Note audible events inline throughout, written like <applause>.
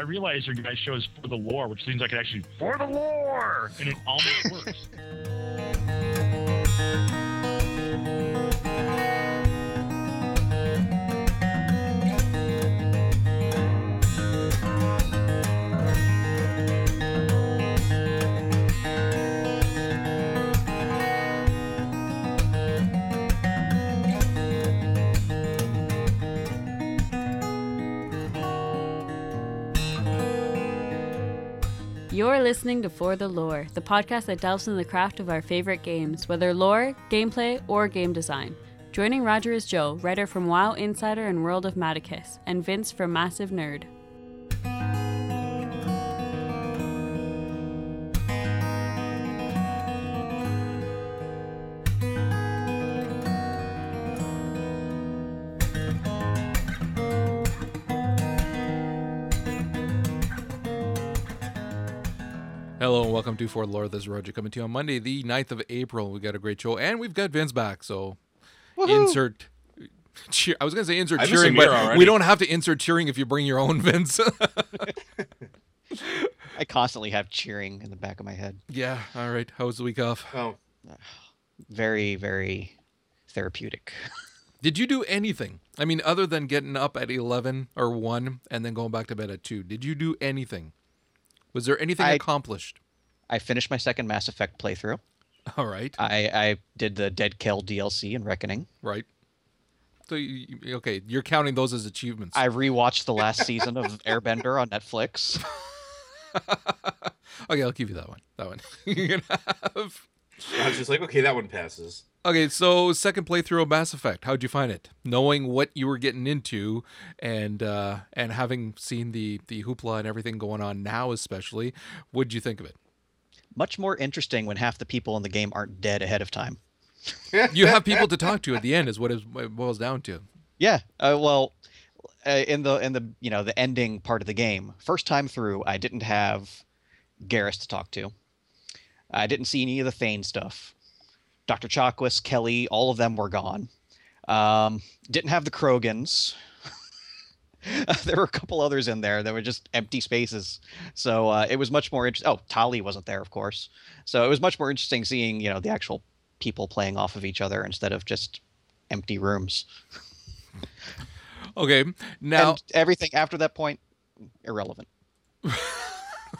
I realize your guys' show is for the lore, which seems like it actually for the lore, and it almost works. <laughs> You're listening to For the Lore, the podcast that delves into the craft of our favorite games, whether lore, gameplay, or game design. Joining Roger is Joe, writer from WoW Insider and World of Matticus, and Vince from Massive Nerd. Hello and welcome to For the Lore. This is Roger coming to you on Monday, the 9th of April. We got a great show and we've got Vince back. So insert cheer. I was going to say insert I miss cheering, Amir but already. we don't have to insert cheering if you bring your own, Vince. <laughs> I constantly have cheering in the back of my head. yeah. All right. How was the week off? Oh, <sighs> Very, very therapeutic. <laughs> Did you do anything? I mean, other than getting up at 11 or 1 and then going back to bed at 2, did you do anything? Was there anything I- accomplished? I finished my second Mass Effect playthrough. All right. I, I did the Dead Kel DLC in Reckoning. Right. So, you, you- okay, you're counting those as achievements. I rewatched the last season of Airbender on Netflix. <laughs> okay, I'll give you that one. That one. <laughs> You're gonna have. I was just like, okay, that one passes. Okay, so second playthrough of Mass Effect. How'd you find it? Knowing what you were getting into, and uh, and having seen the the hoopla and everything going on now, especially, what'd you think of it? Much more interesting when half the people in the game aren't dead ahead of time. <laughs> <laughs> You have people to talk to at the end, is what it boils down to. Yeah. Uh, well, uh, in the in the you know the ending part of the game, first time through, I didn't have Garrus to talk to. I didn't see any of the Thane stuff. Dr. Chakwas, Kelly, all of them were gone. Um, didn't have the Krogans. <laughs> there were a couple others in there that were just empty spaces. So uh, it was much more interesting. Oh, Tali wasn't there, of course. So it was much more interesting seeing you know the actual people playing off of each other instead of just empty rooms. <laughs> Okay, now and everything after that point irrelevant <laughs>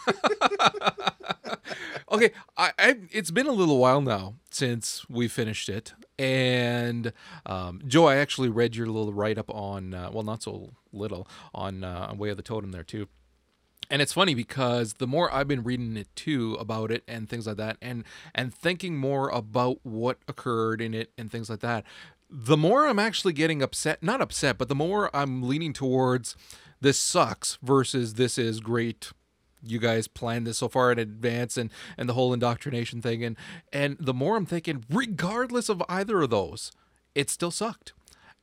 <laughs> okay, I, I it's been a little while now since we finished it, and um, Joe, I actually read your little write up on uh, well, not so little on uh, Way of the Totem there too. And it's funny because the more I've been reading it too about it and things like that, and and thinking more about what occurred in it and things like that, the more I'm actually getting upset. Not upset, but the more I'm leaning towards this sucks versus this is great you guys planned this so far in advance and and the whole indoctrination thing. And and the more i'm thinking regardless of either of those it still sucked.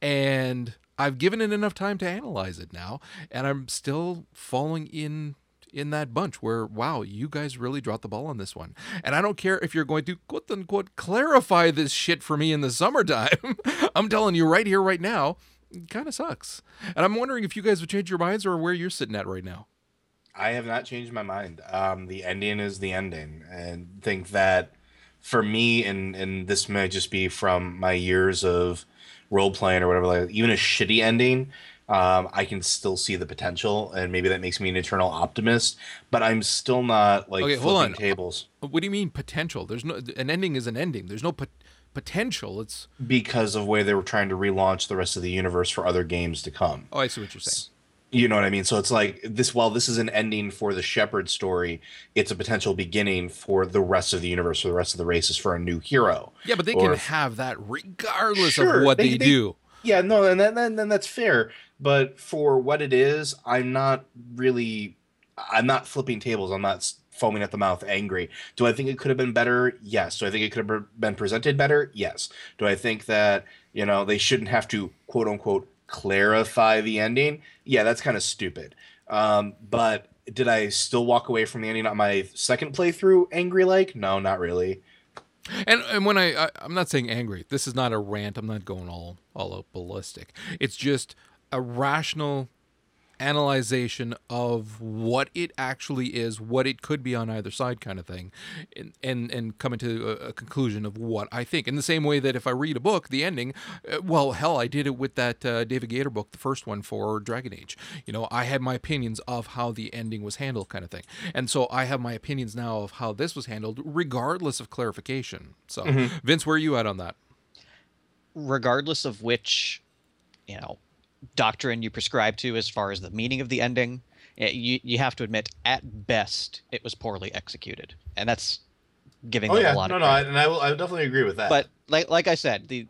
And i've given it enough time to analyze it now and i'm still falling in in that bunch where wow you guys really dropped the ball on this one. And i don't care if you're going to quote unquote clarify this shit for me in the summertime. <laughs> I'm telling you right here right now it kind of sucks. And i'm wondering if you guys would change your minds or where you're sitting at right now I have not changed my mind. Um, the ending is the ending, and think that for me, and and this may just be from my years of role playing or whatever. Like even a shitty ending, um, I can still see the potential, and maybe that makes me an eternal optimist. But I'm still not like Okay, flipping hold on. tables What do you mean potential? There's no an ending is an ending. There's no pot- potential. It's because of where they were trying to relaunch the rest of the universe for other games to come. oh, I see what you're saying. You know what I mean? So it's like this. While this is an ending for the Shepard story, it's a potential beginning for the rest of the universe, for the rest of the races, for a new hero. Yeah, but they Or can have that regardless Sure, of what they, they- they- do. Yeah, no, and then, then then that's fair. But for what it is, I'm not really. I'm not flipping tables. I'm not foaming at the mouth, angry. Do I think it could have been better? Yes. Do I think it could have been presented better? Yes. Do I think that you know they shouldn't have to quote unquote clarify the ending? Yeah, that's kind of stupid. Um, but did I still walk away from the ending on my second playthrough angry like? No, not really. And and when I, I I'm not saying angry. This is not a rant. I'm not going all all ballistic. It's just a rational analyzation of what it actually is, what it could be on either side, kind of thing, and and, and coming to a, a conclusion of what I think. In the same way that if I read a book, the ending, uh, well, hell, I did it with that uh, David Gaider book, the first one for Dragon Age. You know, I had my opinions of how the ending was handled, kind of thing, and so I have my opinions now of how this was handled, regardless of clarification. So, Vince, where are you at on that? regardless of which, you know, doctrine you prescribe to as far as the meaning of the ending, eh, you you have to admit at best it was poorly executed, and that's giving Oh them yeah, a lot no, of no, I, and I will, I would definitely agree with that. But like like I said, the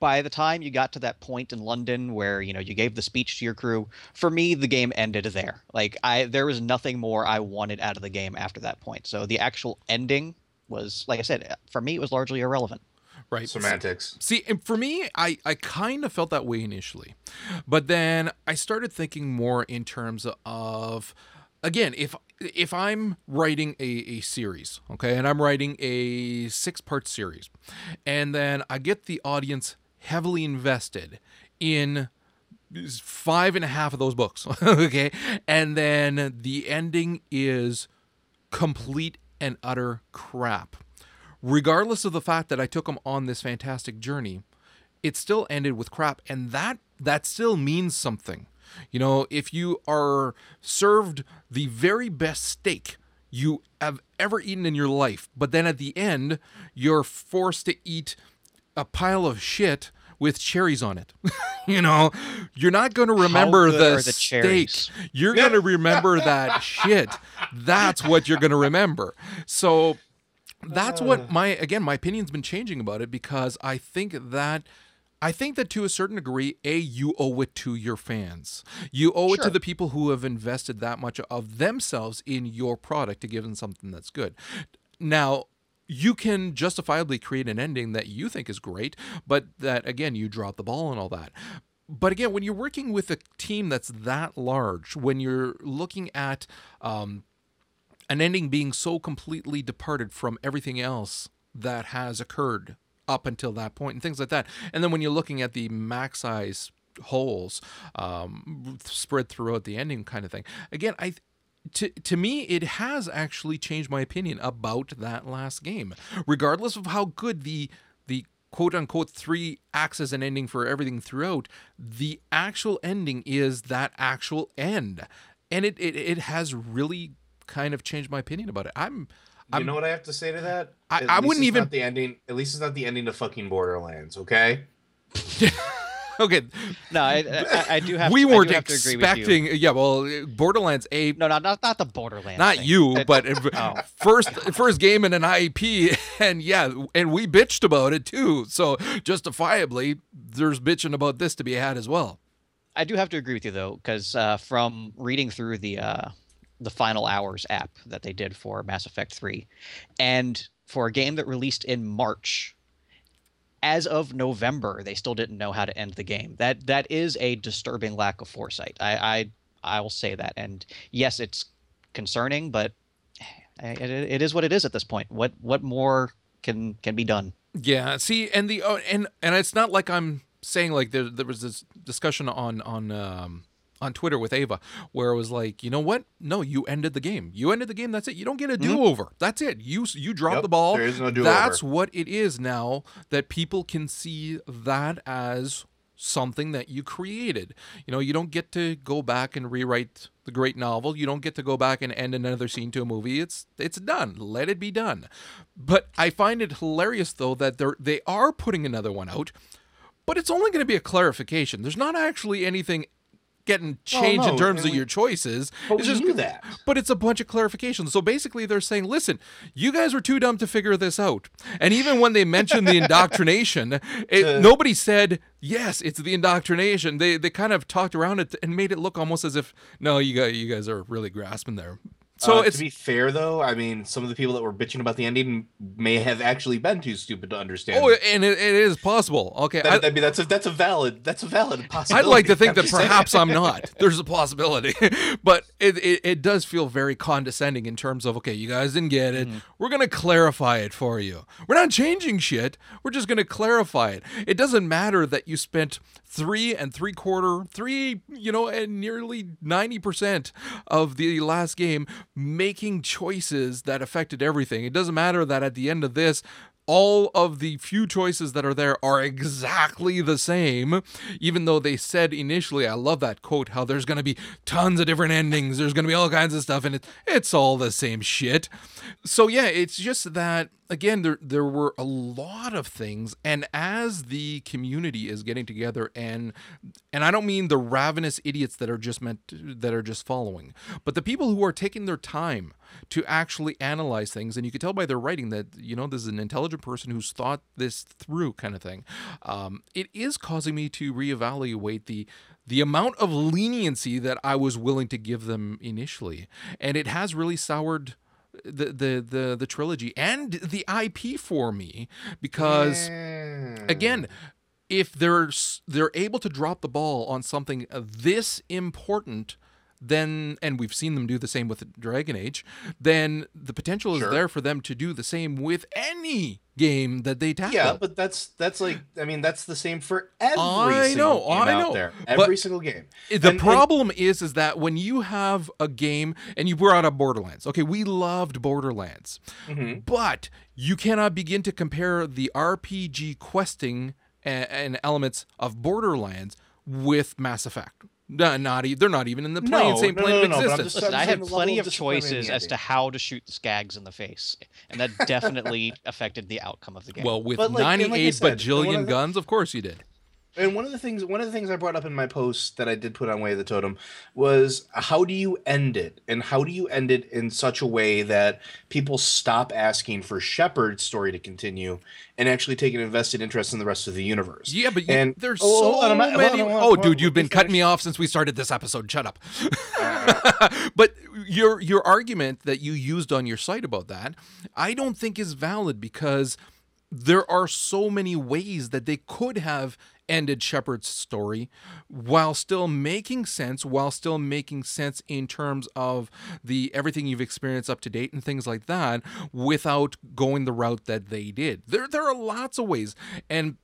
by the time you got to that point in London where you know you gave the speech to your crew, for me the game ended there. Like I there was nothing more I wanted out of the game after that point. So the actual ending was like I said, for me it was largely irrelevant. Right. semantics. See, and for me, I, I kind of felt that way initially. But then I started thinking more in terms of again, if if I'm writing a, a series, okay, and I'm writing a six part series, and then I get the audience heavily invested in five and a half of those books, <laughs> okay, and then the ending is complete and utter crap regardless of the fact that I took them on this fantastic journey, it still ended with crap, and that that still means something. You know, if you are served the very best steak you have ever eaten in your life, but then at the end you're forced to eat a pile of shit with cherries on it. <laughs> you know, you're not going to remember the, the steak. cherries? You're going <laughs> to remember that shit. That's what you're going to remember. So that's what my again my opinion's been changing about it because I think that I think that to a certain degree, a you owe it to your fans. You owe it to the people who have invested that much of themselves in your product to give them something that's good. Now, you can justifiably create an ending that you think is great, but that again you drop the ball and all that. But again, when you're working with a team that's that large, when you're looking at um, an ending being so completely departed from everything else that has occurred up until that point and things like that. And then when you're looking at the max size holes um, spread throughout the ending kind of thing, again, I. To, to me, it has actually changed my opinion about that last game, regardless of how good the the quote unquote three acts as an ending for everything throughout. The actual ending is that actual end, and it it, it has really kind of changed my opinion about it. I'm you know what I have to say to that? I- At I least wouldn't it's even- not the ending. At least it's not the ending to fucking Borderlands. Okay. <laughs> okay. No, I, I, I do have. we I weren't have to agree with you. expecting. Yeah, well, Borderlands a No, not not, not the Borderlands. not thing. you, It- but <laughs> Oh. first first game in an IEP, and yeah, and we bitched about it too. So justifiably, there's bitching about this to be had as well. I do have to agree with you though, because uh, from reading through the uh, the Final Hours app that they did for Mass Effect Three, and for a game that released in March, as of November, they still didn't know how to end the game. That that is a disturbing lack of foresight. I I, I will say that. And yes, it's concerning, but <sighs> it, it is what it is at this point. What what more can can be done? Yeah. See, and the oh, and and it's not like I'm saying like there there was this discussion on on um on Twitter with Ava where it was like, you know what? No, you ended the game. You ended the game. That's it. You don't get a mm-hmm. do over. That's it. You you drop Yep, the ball. there is no do-over. That's what it is now that people can see that as something that you created. You know, you don't get to go back and rewrite the great novel. You don't get to go back and end another scene to a movie. It's it's done. Let it be done. But I find it hilarious though that they're they are putting another one out, but it's only going to be a clarification. There's not actually anything getting changed in no, terms of we- your choices. But It's we just knew that. but it's a bunch of clarifications. So basically, they're saying, listen, you guys were too dumb to figure this out. And even when they mentioned the <laughs> indoctrination, it, To- nobody said, yes, it's the indoctrination. They they kind of talked around it and made it look almost as if, no, you guys, you guys are really grasping there. So Uh, it's to be fair, though, I mean, some of the people that were bitching about the ending may have actually been too stupid to understand. oh, and it, it is possible. Okay, I, that, I mean, that's a that's a valid that's a valid possibility. I'd like to think <laughs> I'm that saying. perhaps I'm not. <laughs> There's a possibility, <laughs> but it, it it does feel very condescending in terms of okay, you guys didn't get it. We're gonna clarify it for you. We're not changing shit. We're just gonna clarify it. It doesn't matter that you spent three and three quarter, three, you know, and nearly 90% of the last game making choices that affected everything. It doesn't matter that at the end of this, all of the few choices that are there are exactly the same, even though they said initially, I love that quote, how there's going to be tons of different endings, there's going to be all kinds of stuff, and it, it's all the same shit. So, yeah, it's just that, again, there, there were a lot of things, and as the community is getting together, and and I don't mean the ravenous idiots that are just meant to, that are just following, but the people who are taking their time to actually analyze things. And you can tell by their writing that, you know, this is an intelligent person who's thought this through, kind of thing. Um, it is causing me to reevaluate the the amount of leniency that I was willing to give them initially. And it has really soured the the the, the trilogy and the IP for me because again if they're they're able to drop the ball on something this important then and we've seen them do the same with Dragon Age then the potential is Sure. there for them to do the same with any game that they tackle Yeah, but that's that's like I mean that's the same for every I single know, game I out know, there. but- Every single game. The And- and- problem is, is that when you have a game and you brought up Borderlands, okay, we loved Borderlands, Mhm. but you cannot begin to compare the RPG questing and, and elements of Borderlands with Mass Effect. No, not e- they're not even in the plane, No, same no, plane no, of no, but existence. just- Listen, I had plenty of of choices as to how to shoot the skags in the face, and that definitely <laughs> affected the outcome of the game. well, with But like- and like 98 said, bajillion of the- guns, of course you did. And one of the things, one of the things I brought up in my post that I did put on Way of the Totem was how do you end it, and how do you end it in such a way that people stop asking for Shepard's story to continue and actually take an invested interest in the rest of the universe. Yeah, but you, And- there's oh, so hold on, I'm not- hold on, many. hold on, oh, dude, you've been cutting me off since we started this episode. Shut up. Uh. <laughs> but your your argument that you used on your site about that, I don't think is valid because there are so many ways that they could have ended Shepard's story while still making sense, while still making sense in terms of the everything you've experienced up to date and things like that, without going the route that they did. There there are lots of ways. And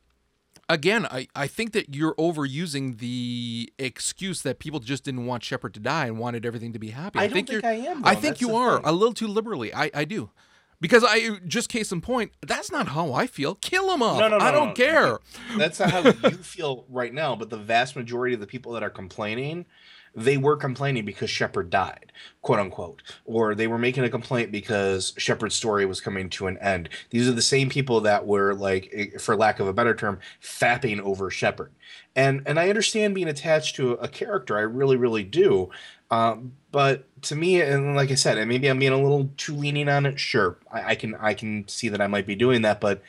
again, I, I think that you're overusing the excuse that people just didn't want Shepard to die and wanted everything to be happy. I don't think think you're, I am, I think That's you are thing. a little too liberally. I, I do. Because I just case in point, that's not how I feel. Kill him off. No, no, I don't no. care. That's not how you <laughs> feel right now, but the vast majority of the people that are complaining, they were complaining because Shepard died, quote unquote, or they were making a complaint because Shepard's story was coming to an end. These are the same people that were like, eh, for lack of a better term, fapping over Shepard. And and I understand being attached to a character, I really, really do. Um, but to me, and like I said, and maybe I'm being a little too leaning on it. Sure, I, I can I can see that I might be doing that, but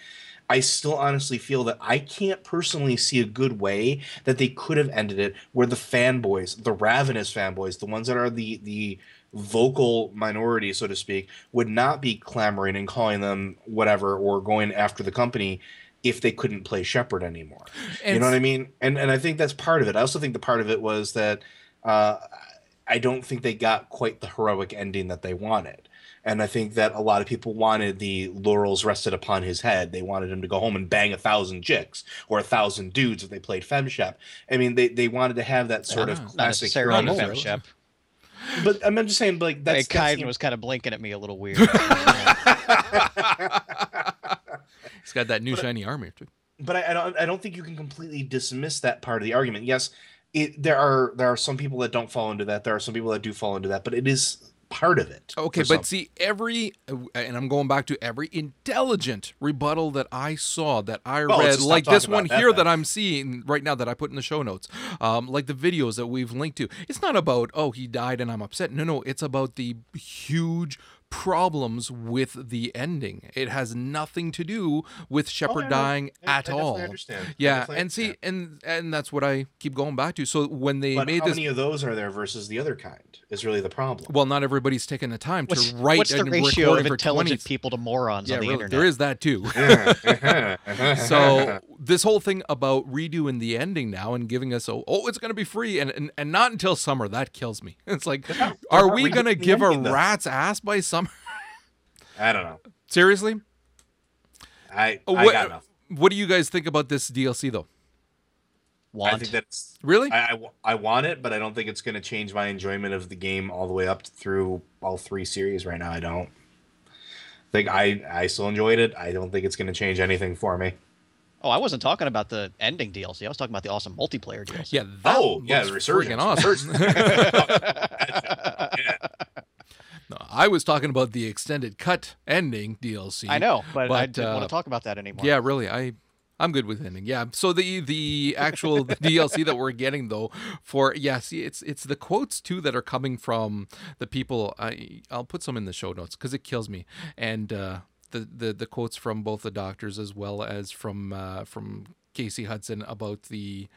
I still honestly feel that I can't personally see a good way that they could have ended it where the fanboys, the ravenous fanboys, the ones that are the the vocal minority, so to speak, would not be clamoring and calling them whatever or going after the company if they couldn't play Shepard anymore. you know what I mean? And and I think that's part of it. I also think the part of it was that uh, I don't think they got quite the heroic ending that they wanted. And I think that a lot of people wanted the laurels rested upon his head. They wanted him to go home and bang a thousand chicks or a thousand dudes if they played FemShep. I mean, they, they wanted to have that sort of Not Not classic necessarily hero Not moment. Femshep. But I'm just saying, like that's, Hey, that's Kaidan was kind of blinking at me a little weird. <laughs> He's got that new shiny armor too. but I, I don't I don't think you can completely dismiss that part of the argument. Yes, it, there are there are some people that don't fall into that. There are some people that do fall into that, but it is part of it. Okay, but see, every, and I'm going back to every intelligent rebuttal that I saw, that I Well, read, like this one that here then. that I'm seeing right now that I put in the show notes, um, like the videos that we've linked to. It's not about, oh, he died and I'm upset. No, no, it's about the huge problems with the ending. It has nothing to do with oh, Shepard I know. dying I- I at definitely all. understand. Yeah, definitely and see, understand. and and that's what I keep going back to. So when they But made how this, many of those are there versus the other kind is really the problem. well, not everybody's taking the time what's, to write what's the and ratio recording of for intelligent 20 people to morons yeah, on the really, internet? there is that too. so <laughs> <laughs> so this whole thing about redoing the ending now and giving us a oh it's going to be free and, and and not until summer that kills me <laughs> it's like are we going to give a rat's ass by summer I don't know. seriously I, Uh, I what, got enough. what do you guys think about this dlc though Want? I think that's Really? I, I w- I want it, but I don't think it's going to change my enjoyment of the game all the way up through all three series. Right now, I don't think I I still enjoyed it. I don't think it's going to change anything for me. oh, I wasn't talking about the ending DLC. I was talking about the awesome multiplayer DLC. yeah. That Oh, yeah, the Resurgence. freaking awesome. <laughs> <laughs> No, I was talking about the extended cut ending DLC. I know, but, I But, didn't want uh, to talk about that anymore. Yeah, really. I I'm good with ending. Yeah. So the the actual <laughs> DLC that we're getting though for yeah, see it's it's the quotes too that are coming from the people I I'll put some in the show notes cuz it kills me. And uh the, the the quotes from both the doctors as well as from uh from Casey Hudson about the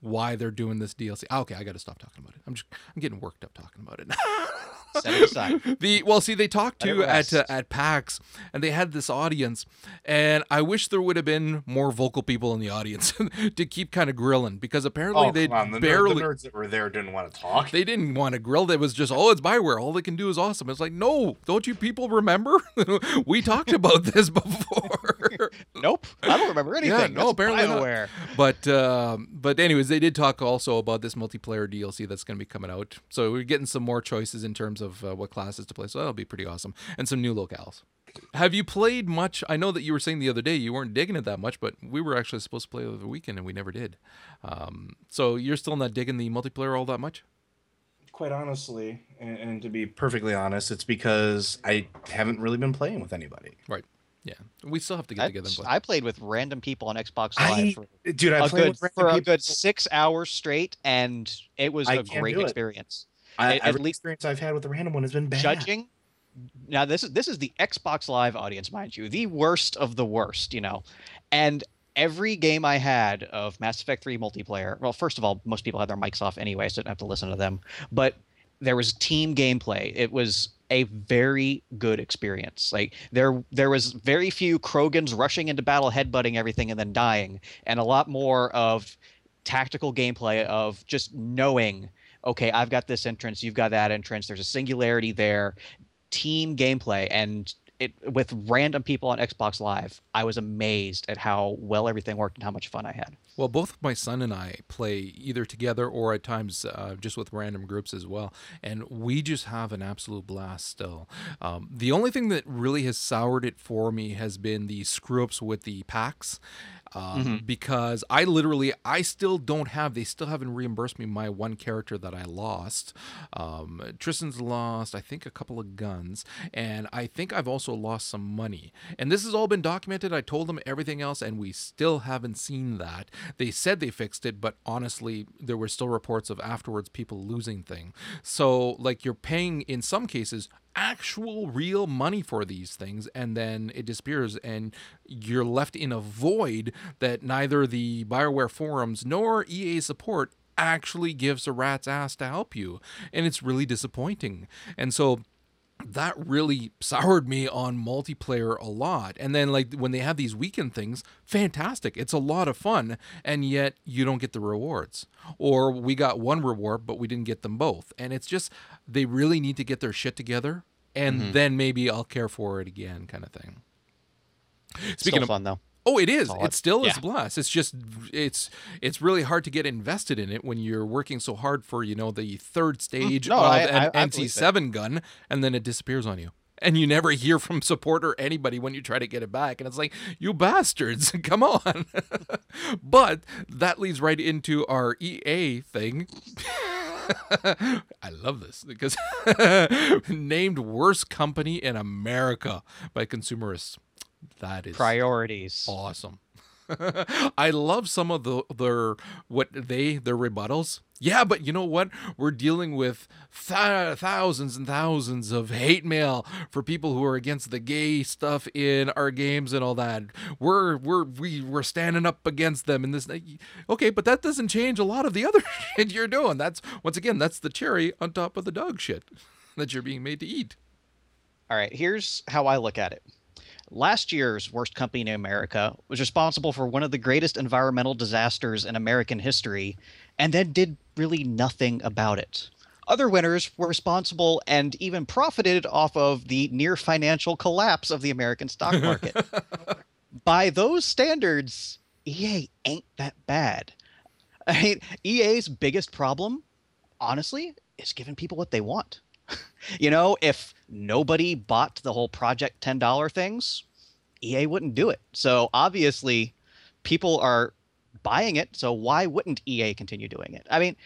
why they're doing this DLC. Ah, okay, I got to stop talking about it. I'm just I'm getting worked up talking about it. <laughs> Set aside. <laughs> The well, see, they talked to at uh, at PAX, and they had this audience, and I wish there would have been more vocal people in the audience <laughs> to keep kind of grilling because apparently Oh, they come on. The, ner- barely the nerds that were there didn't want to talk. they didn't want to grill. It was just oh, it's Bioware. All they can do is awesome. It's like no, don't you people remember? <laughs> we talked about this before. Nope, I don't remember anything. no, That's apparently not. But um, but anyways, they did talk also about this multiplayer DLC that's going to be coming out. So we're getting some more choices in terms of uh, what classes to play. So that'll be pretty awesome, and some new locales. Have you played much? I know that you were saying the other day you weren't digging it that much, but we were actually supposed to play over the weekend and we never did. Um, so you're still not digging the multiplayer all that much? Quite honestly, and, and to be perfectly honest, it's because I haven't really been playing with anybody. Right. Yeah. We still have to get I, together and play. I played with random people on Xbox Live I, for, dude, I a played good, with for a people. good six hours straight, and it was I a great do it. experience. I, at every least- experience I've had with the random one has been bad. Judging. Now this is this is the Xbox Live audience, mind you, the worst of the worst, you know, and every game I had of Mass Effect 3 multiplayer. Well, first of all, most people had their mics off anyway, so I didn't have to listen to them. But there was team gameplay. It was a very good experience. Like there there was very few Krogans rushing into battle, headbutting everything, and then dying, and a lot more of tactical gameplay of just knowing, okay, I've got this entrance, you've got that entrance. There's a singularity there. Team gameplay and it with random people on Xbox Live. I was amazed at how well everything worked and how much fun I had. Well, both my son and I play either together or at times uh, just with random groups as well, and we just have an absolute blast still. Um, the only thing that really has soured it for me has been the screw ups with the packs. Um, Because I literally, I still don't have. They still haven't reimbursed me my one character that I lost. Um, Tristan's lost, I think, a couple of guns, and I think I've also lost some money. And this has all been documented. I told them everything else, and we still haven't seen that. They said they fixed it, but honestly, there were still reports of afterwards people losing thing. So, like, you're paying in some cases actual real money for these things and then it disappears and you're left in a void that neither the Bioware forums nor EA support actually gives a rat's ass to help you. And it's really disappointing. And so that really soured me on multiplayer a lot. And then like when they have these weekend things, fantastic. It's a lot of fun and yet you don't get the rewards. Or we got one reward but we didn't get them both. And it's just they really need to get their shit together and mm-hmm. then maybe I'll care for it again kind of thing. Speaking Still of fun though. Oh, it is. Solid. It still is Yeah. a blast. It's just it's it's really hard to get invested in it when you're working so hard for you know the third stage Mm, no, of I- an I- I believe it. NC7 gun, and then it disappears on you, and you never hear from support or anybody when you try to get it back, and it's like you bastards, <laughs> come on. <laughs> but that leads right into our EA thing. <laughs> I love this because named worst company in America by consumerists. That is Priorities. awesome. <laughs> I love some of the their what they their rebuttals. Yeah, but you know what? We're dealing with th- thousands and thousands of hate mail for people who are against the gay stuff in our games and all that. We're we're we, we're standing up against them in this. Okay, but that doesn't change a lot of the other <laughs> shit you're doing. That's once again that's the cherry on top of the dog shit that you're being made to eat. All right, here's how I look at it. Last year's worst company in America was responsible for one of the greatest environmental disasters in American history and then did really nothing about it. Other winners were responsible and even profited off of the near financial collapse of the American stock <laughs> market. By those standards, EA ain't that bad. I mean, EA's biggest problem, honestly, is giving people what they want. <laughs> you know, if nobody bought the whole Project $10 things, EA wouldn't do it. So obviously, people are buying it. So why wouldn't EA continue doing it? I mean,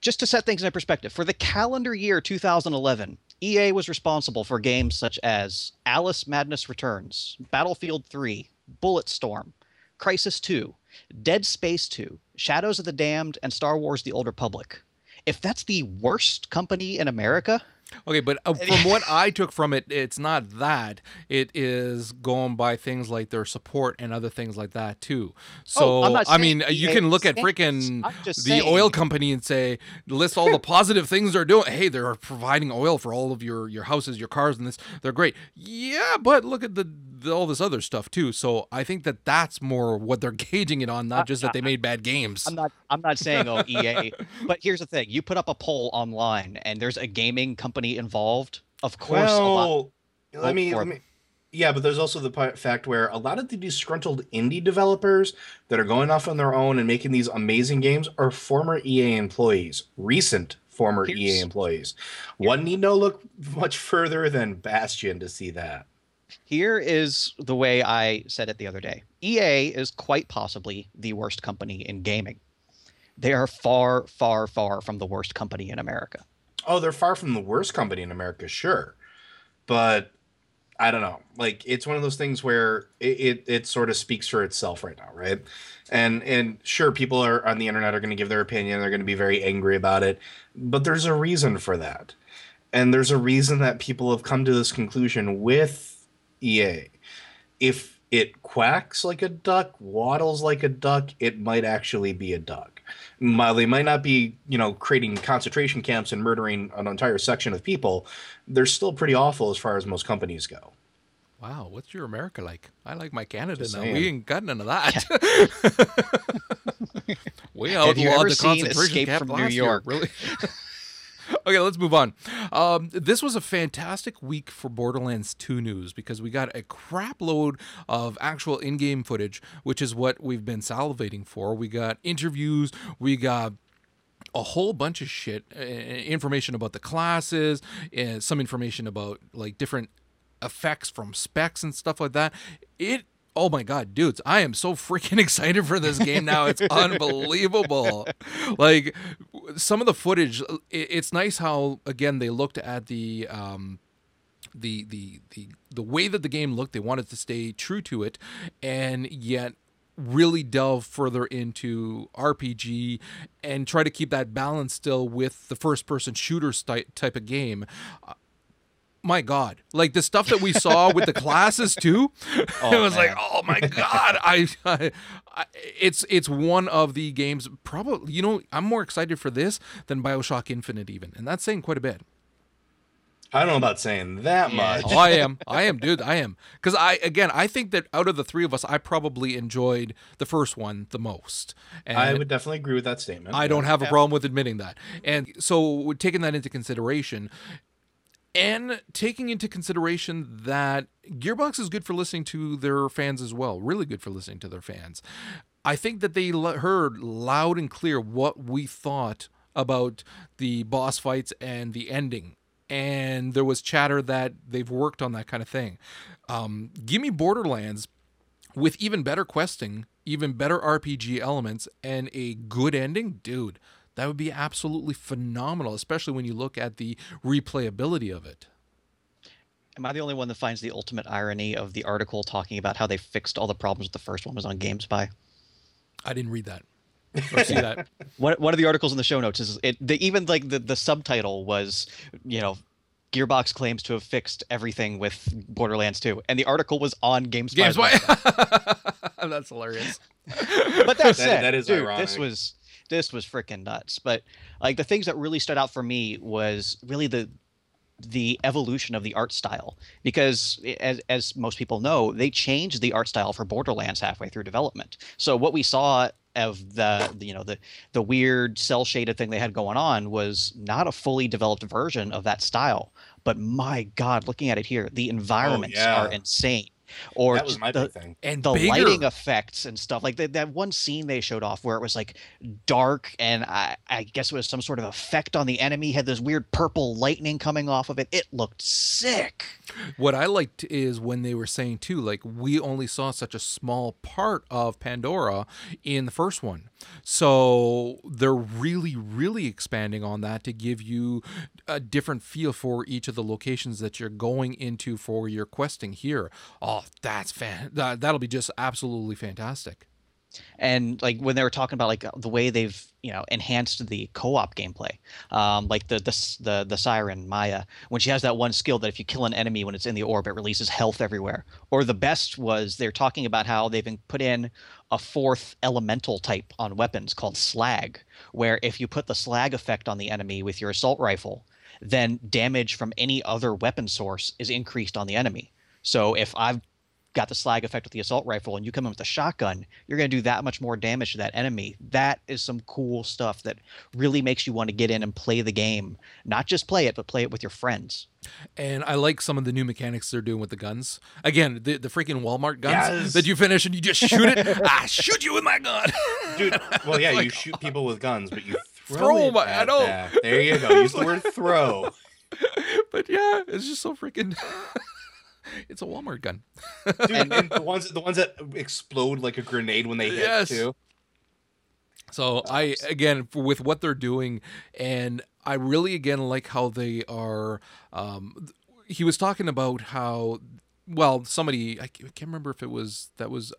just to set things in perspective, for the calendar year 2011, EA was responsible for games such as Alice Madness Returns, Battlefield 3, Bulletstorm, Crysis 2, Dead Space 2, Shadows of the Damned, and Star Wars The Old Republic. If that's the worst company in America, Okay, but uh, from what I took from it, it's not that. It is going by things like their support and other things like that too. So Oh, I'm not I mean, you can look at freaking the saying. oil company and say list all the <laughs> positive things they're doing. Hey, they're providing oil for all of your your houses, your cars, and this. They're great. Yeah, but look at the, the all this other stuff too. So I think that that's more what they're <laughs> gauging it on, not just that they made bad games. I'm not I'm not saying oh EA, <laughs> but here's the thing: you put up a poll online, and there's a gaming company involved. Of course, a lot. well, let me, let me. Yeah, but there's also the fact where a lot of the disgruntled indie developers that are going off on their own and making these amazing games are former EA employees, recent former EA Here's- employees. One need no look much further than Bastion to see that. Here is the way I said it the other day. EA is quite possibly the worst company in gaming. They are far, far, far from the worst company in America. Oh, they're far from the worst company in America, sure, but I don't know. Like it's one of those things where it, it, it sort of speaks for itself right now, right? And and sure, people are on the internet are going to give their opinion. They're going to be very angry about it, but there's a reason for that, and there's a reason that people have come to this conclusion with EA. If it quacks like a duck, waddles like a duck, it might actually be a duck while they might not be, you know, creating concentration camps and murdering an entire section of people, they're still pretty awful as far as most companies go. Wow, what's your America like? I like my Canada Just now. saying. We ain't got none of that. <laughs> we Have you outlawed ever the seen concentration Escape camp from New last year, York? Really? <laughs> <laughs> okay, let's move on. Um, this was a fantastic week for Borderlands 2 news because we got a crap load of actual in-game footage, which is what we've been salivating for. We got interviews, we got a whole bunch of shit uh, information about the classes and some information about like different effects from specs and stuff like that it oh my god dudes i am so freaking <laughs> excited for this game now it's <laughs> unbelievable like some of the footage it, it's nice how again they looked at the um the the the the way that the game looked they wanted to stay true to it and yet really delve further into RPG and try to keep that balance still with the first person shooter type of game. My god like the stuff that we saw with the classes too <laughs> <laughs> oh, it Oh, was like oh my god I, I, I it's it's one of the games probably you know i'm more excited for this than bioshock infinite even and that's saying quite a bit I don't know about saying that Yeah. much. Oh, I am. <laughs> I am, dude. I am. Because I, again, I think that out of the three of us, I probably enjoyed the first one the most. And I would definitely agree with that statement. I don't have a problem with admitting that. And so, taking that into consideration, and taking into consideration that Gearbox is good for listening to their fans as well, really good for listening to their fans. I think that they l- heard loud and clear what we thought about the boss fights and the ending. And there was chatter that they've worked on that kind of thing. Um, give me Borderlands with even better questing, even better RPG elements, and a good ending, dude, that would be absolutely phenomenal, especially when you look at the replayability of it. Am I the only one that finds the ultimate irony of the article talking about how they fixed all the problems with the first one was on GameSpy? I didn't read that or see that. <laughs> One, one of the articles in the show notes is it. The, even like the, the subtitle was, you know, Gearbox claims to have fixed everything with Borderlands 2, and the article was on GameSpy. Games, why? <laughs> That's hilarious. but that That- said, that is dude, ironic. this was this was freaking nuts. But like the things that really stood out for me was really the the evolution of the art style because as as most people know, they changed the art style for Borderlands halfway through development. So what we saw of the, you know the the weird cel shaded thing they had going on was not a fully developed version of that style. But my God, looking at it here, the oh, environments yeah. are insane. Or that was my the, big thing. and the bigger. lighting effects and stuff like that, that one scene they showed off where it was like dark and I, I guess it was some sort of effect on the enemy had this weird purple lightning coming off of it it looked sick What I liked is when they were saying too, like we only saw such a small part of Pandora in the first one. So they're really, really expanding on that to give you a different feel for each of the locations that you're going into for your questing here. Oh, that's fan that, that'll be just absolutely fantastic. and like when they were talking about like the way they've you know enhanced the co-op gameplay um, like the, the the the siren maya when she has that one skill that if you kill an enemy when it's in the orb it releases health everywhere or the best was they're talking about how they've been- put in a fourth elemental type on weapons called slag where if you put the slag effect on the enemy with your assault rifle then damage from any other weapon source is increased on the enemy so if i've got the slag effect with the assault rifle and you come in with a shotgun, you're going to do that much more damage to that enemy. That is some cool stuff that really makes you want to get in and play the game. Not just play it, but play it with your friends. And I like some of the new mechanics they're doing with the guns. Again, the, the freaking Walmart guns Yes. that you finish and you just shoot it. <laughs> I shoot you with my gun. <laughs> Dude, well, yeah, Like, you shoot people with guns, but you throw, Throw it 'em, I at know. that. There you go. Use the word <laughs> throw. but yeah, it's just so freaking. <laughs> it's a Walmart gun. Dude, and the <laughs> ones the ones that explode like a grenade when they hit Yes. too. So I again with what they're doing, and I really again like how they are. Um, he was talking about how well somebody I can't remember if it was that was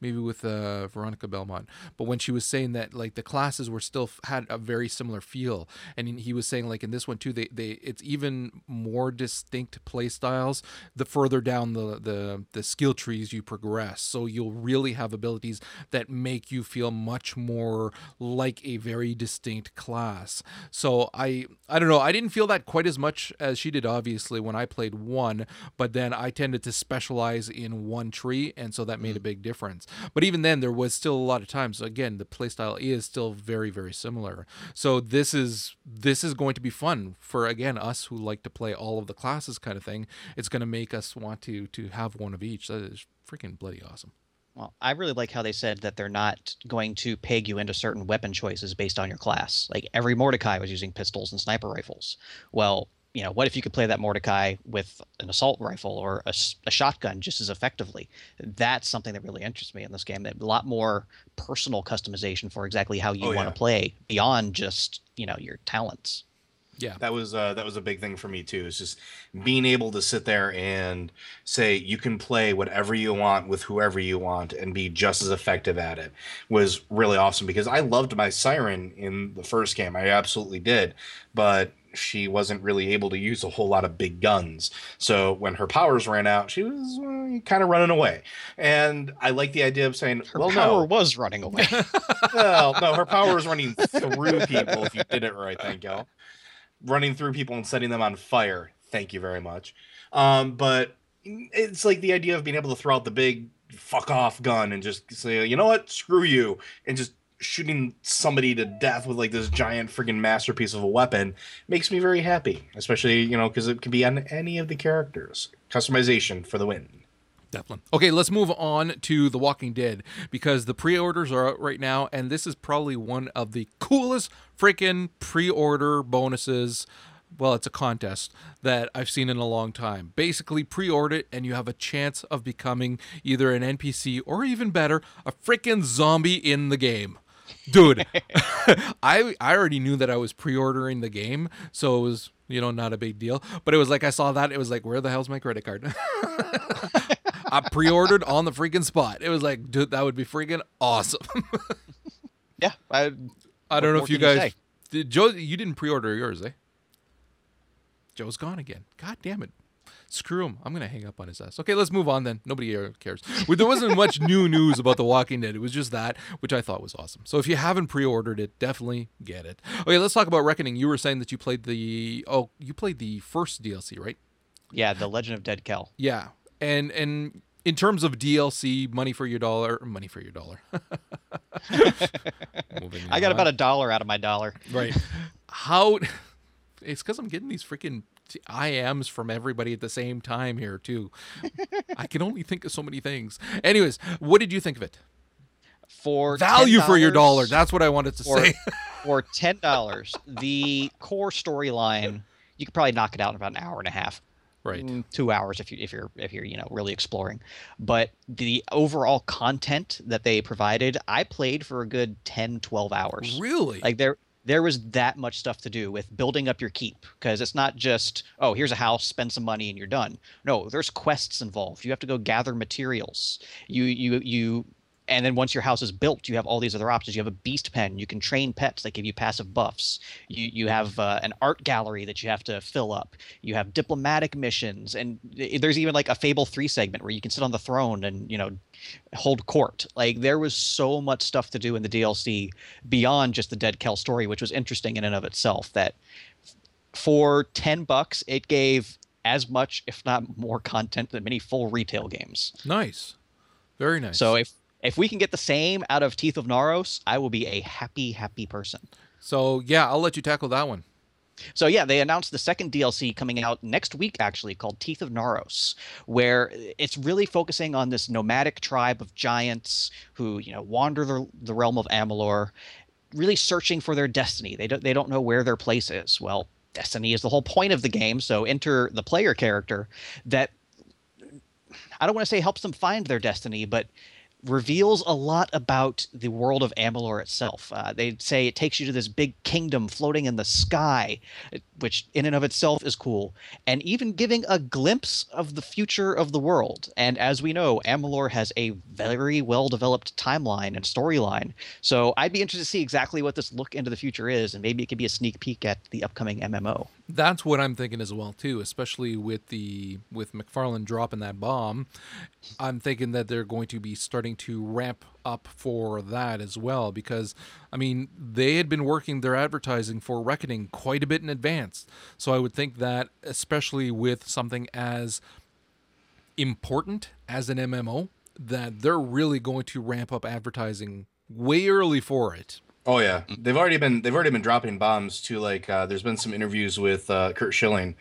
maybe with uh, Veronica Belmont, but when she was saying that like the classes were still f- had a very similar feel, and he was saying like in this one too, they they it's even more distinct play styles the further down the the the skill trees you progress. So you'll really have abilities that make you feel much more like a very distinct class. So I I don't know, I didn't feel that quite as much as she did obviously when I played one, but then I tended to specialize in one tree and so that made a big difference. But even then there was still a lot of times again the playstyle is still very very similar. So this is this is going to be fun for again us who like to play all of the classes kind of thing. It's going to make us want to to have one of each. That is freaking bloody awesome. Well, I really like how they said that they're not going to peg you into certain weapon choices based on your class. Like every Mordecai was using pistols and sniper rifles. Well, you know, what if you could play that Mordecai with an assault rifle or a shotgun just as effectively? That's something that really interests me in this game. A lot more personal customization for exactly how you Oh, want yeah. to play beyond just you know your talents. Yeah. That was uh, that was a big thing for me too. It's just being able to sit there and say you can play whatever you want with whoever you want and be just as effective at it was really awesome because I loved my siren in the first game. I absolutely did, but she wasn't really able to use a whole lot of big guns. So when her powers ran out, she was uh, kind of running away. And I like the idea of saying, well, Her "Well, power no, was running away. <laughs> well, no, her power was running <laughs> through people if you did it right, thank you. Running through people and setting them on fire. Thank you very much. Um, but it's like the idea of being able to throw out the big fuck off gun and just say, you know what, screw you, and just shooting somebody to death with like this giant friggin' masterpiece of a weapon makes me very happy. Especially, you know, because it can be on any of the characters. Customization for the win. Definitely. Okay, let's move on to The Walking Dead because the pre-orders are out right now, and this is probably one of the coolest freaking pre-order bonuses. Well, it's a contest that I've seen in a long time. Basically, pre-order it, and you have a chance of becoming either an NPC or even better, a freaking zombie in the game. Dude, <laughs> <laughs> I I already knew that I was pre-ordering the game, so it was you know not a big deal. But it was like I saw that it was like, where the hell's my credit card? <laughs> I pre-ordered on the freaking spot. It was like, dude, that would be freaking awesome. yeah, I, I don't know if you can you guys, did Joe, you didn't pre-order yours, eh? Joe's gone again. God damn it. Screw him. I'm gonna hang up on his ass. Okay, let's move on then. Nobody cares. There wasn't much <laughs> new news about The Walking Dead. It was just that, which I thought was awesome. So if you haven't pre-ordered it, definitely get it. Okay, let's talk about Reckoning. You were saying that you played the oh, you played the first DLC, right? yeah, the Legend of Dead Kel. Yeah, and and in terms of DLC, money for your dollar, money for your dollar. <laughs> I got on. about a dollar out of my dollar. right. <laughs> How? It's because I'm getting these freaking IMs from everybody at the same time here too. I can only think of so many things. Anyways, what did you think of it? For Value for your $10. That's what I wanted to for, say. <laughs> for ten dollars, the core storyline you could probably knock it out in about an hour and a half. right. Mm, two hours if you if you're if you're you know really exploring but the overall content that they provided i played for a good 10 12 hours Really? like there there was that much stuff to do with building up your keep because it's not just oh here's a house spend some money and you're done. No there's quests involved. You have to go gather materials. You you you and then once your house is built you have all these other options. You have a beast pen. You can train pets that give you passive buffs. You you have uh, an art gallery that you have to fill up. You have diplomatic missions. And there's even like a fable 3 segment where you can sit on the throne and you know hold court. Like there was so much stuff to do in the dlc beyond just the dead kel story which was interesting in and of itself that for 10 bucks it gave as much if not more content than many full retail games. Nice. Very nice. so if if we can get the same out of teeth of naros i will be a happy happy person So yeah, I'll let you tackle that one. So yeah, they announced the second DLC coming out next week, actually called Teeth of Naros, where it's really focusing on this nomadic tribe of giants who you know wander the, the realm of Amalur, really searching for their destiny. They don't they don't know where their place is. Well, destiny is the whole point of the game. So enter the player character that I don't want to say helps them find their destiny, but reveals a lot about the world of Amalur itself. Uh, they say it takes you to this big kingdom floating in the sky, which in and of itself is cool, and even giving a glimpse of the future of the world. And as we know, Amalur has a very well developed timeline and storyline. So I'd be interested to see exactly what this look into the future is, and maybe it could be a sneak peek at the upcoming MMO. That's what I'm thinking as well too, especially with the with McFarlane dropping that bomb. I'm thinking that they're going to be starting to ramp up for that as well because I mean, they had been working their advertising for Reckoning quite a bit in advance. So I would think that especially with something as important as an MMO that they're really going to ramp up advertising way early for it. Oh yeah, they've already been they've already been dropping bombs to Like uh, there's been some interviews with uh, Curt Schilling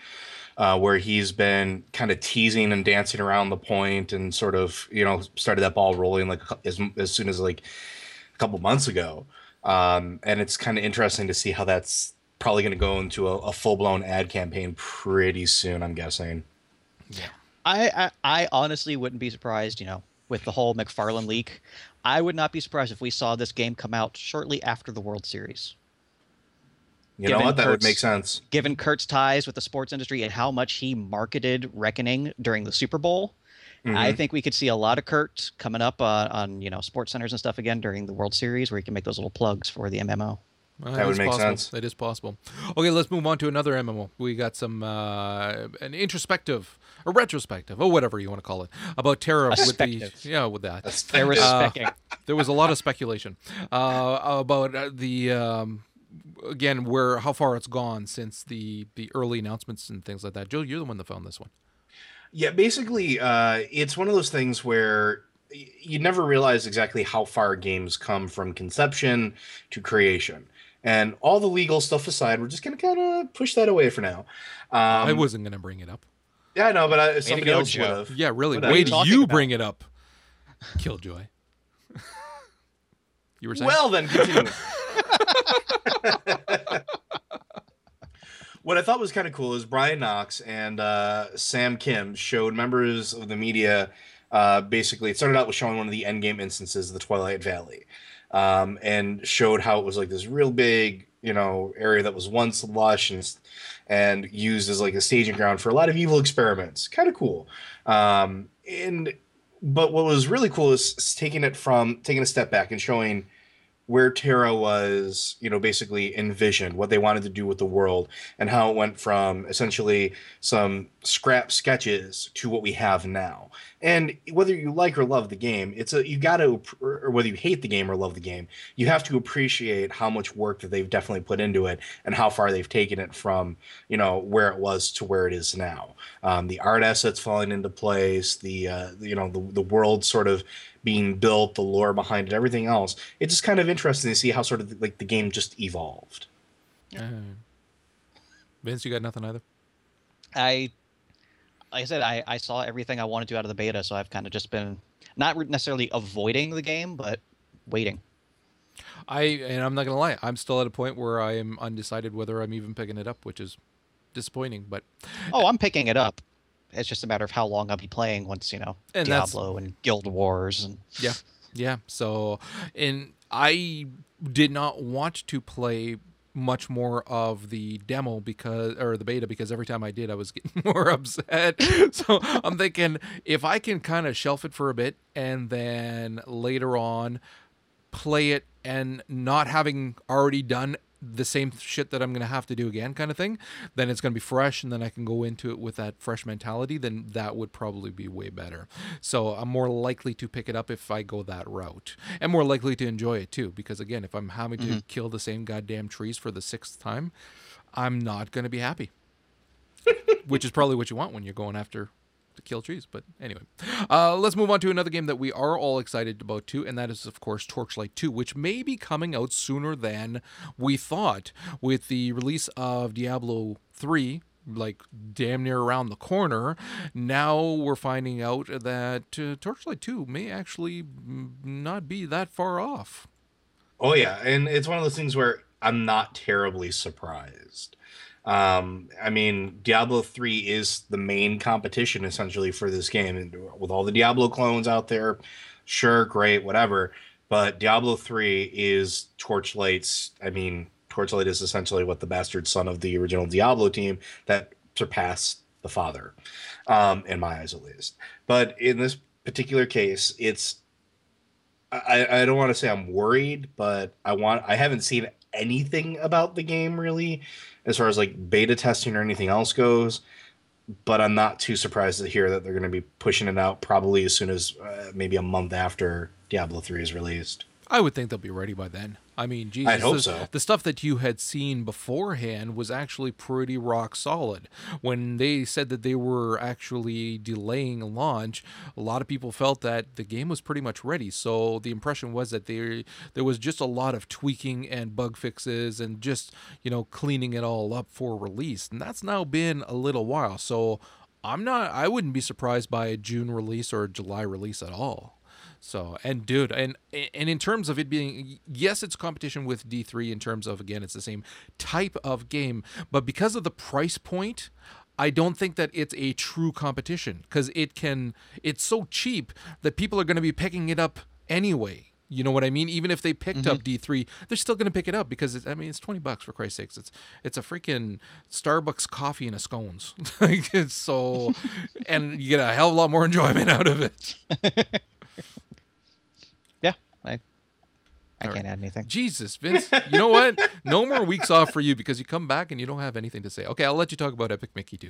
uh, where he's been kind of teasing and dancing around the point and sort of you know started that ball rolling like as as soon as like a couple months ago. Um, and it's kind of interesting to see how that's probably going to go into a, a full blown ad campaign pretty soon. I'm guessing. I, I I honestly wouldn't be surprised, you know, with the whole McFarlane leak. I would not be surprised if we saw this game come out shortly after the World Series. You know Given what? That would Curt's- make sense. Given Curt's ties with the sports industry and how much he marketed Reckoning during the Super Bowl, I Mhm. think we could see a lot of Curt coming up uh, on you know sports centers and stuff again during the World Series, where he can make those little plugs for the MMO. Uh, That would make possible. sense. That is possible. Okay, let's move on to another MMO. We got some uh, an introspective, a retrospective, or whatever you want to call it, about TERA with the yeah with that. There was Uh, <laughs> there was a lot of speculation uh, about uh, the um, again where how far it's gone since the the early announcements and things like that. Joe, you're the one that found this one. Yeah, basically, uh, it's one of those things where you never realize exactly how far games come from conception to creation. And all the legal stuff aside, we're just going to kind of push that away for now. Um, I wasn't going to bring it up. Yeah, I know, but I, somebody go, else would have. Yeah, really. What are you Wait, you about? bring it up. Killjoy. <laughs> you were saying? Well, then, continue. <laughs> what I thought was kind of cool is Brian Knox and uh, Sam Kim showed members of the media. Uh, basically, it started out with showing one of the endgame instances of the Twilight Valley, um, and showed how it was like this real big, you know, area that was once lush and and used as like a staging ground for a lot of evil experiments. Kind of cool. Um, and but what was really cool is taking it from taking a step back and showing where TERA was, you know, basically envisioned, what they wanted to do with the world, and how it went from essentially some scrap sketches to what we have now. And whether you like or love the game, it's a you got to, or whether you hate the game or love the game, you have to appreciate how much work that they've definitely put into it and how far they've taken it from, you know, where it was to where it is now. Um, the art assets falling into place, the uh, you know, the the world sort of being built, the lore behind it, everything else. It's just kind of interesting to see how sort of like the game just evolved. Uh, Vince, you got nothing either. I, like I said, I, I saw everything I wanted to out of the beta, so I've kind of just been not necessarily avoiding the game, but waiting. I and I'm not gonna lie, I'm still at a point where I am undecided whether I'm even picking it up, which is disappointing. But Oh, I'm picking it up. It's just a matter of how long I'll be playing once you know And Diablo and Guild Wars and Yeah, yeah. So, and I did not want to play much more of the demo because or the beta because every time I did I was <laughs> getting more upset. <laughs> so I'm thinking if I can kind of shelf it for a bit and then later on play it and not having already done the same shit that I'm going to have to do again kind of thing, then it's going to be fresh and then I can go into it with that fresh mentality, then that would probably be way better. So I'm more likely to pick it up if I go that route and more likely to enjoy it too because again, if I'm having to mm-hmm. kill the same goddamn trees for the sixth time, I'm not going to be happy. <laughs> Which is probably what you want when you're going after kill trees. But anyway, uh, let's move on to another game that we are all excited about too, and that is of course Torchlight 2, which may be coming out sooner than we thought with the release of Diablo 3 like damn near around the corner. Now we're finding out that uh, Torchlight 2 may actually not be that far off. Oh yeah, and it's one of those things where I'm not terribly surprised. Um, I mean, Diablo 3 is the main competition essentially for this game, and with all the Diablo clones out there, sure, great, whatever. But Diablo 3 is Torchlight's. I mean, Torchlight is essentially what the bastard son of the original Diablo team that surpassed the father, um, in my eyes at least. But in this particular case, it's I, I don't want to say I'm worried, but I want I haven't seen anything about the game really as far as like beta testing or anything else goes. But I'm not too surprised to hear that they're going to be pushing it out probably as soon as uh, maybe a month after Diablo 3 is released. I would think they'll be ready by then. I mean, Jesus, I'd hope the, so. the stuff that you had seen beforehand was actually pretty rock solid. When they said that they were actually delaying launch, a lot of people felt that the game was pretty much ready. So the impression was that there there was just a lot of tweaking and bug fixes and just you know cleaning it all up for release, and that's now been a little while. So I'm not. I wouldn't be surprised by a June release or a July release at all. So and dude, and and in terms of it being yes, it's competition with D three in terms of again, it's the same type of game, but because of the price point. I don't think that it's a true competition because it can. It's so cheap that people are going to be picking it up anyway. You know what I mean? Even if they picked up mm-hmm. D three, they're still going to pick it up because it's, I mean it's twenty bucks for Christ's sakes. It's it's a freaking Starbucks coffee and a scones. <laughs> like it's so, and you get a hell of a lot more enjoyment out of it. <laughs> I I All can't add anything. Jesus, Vince. You know what? No more weeks off for you because you come back and you don't have anything to say. Okay, I'll let you talk about Epic Mickey too.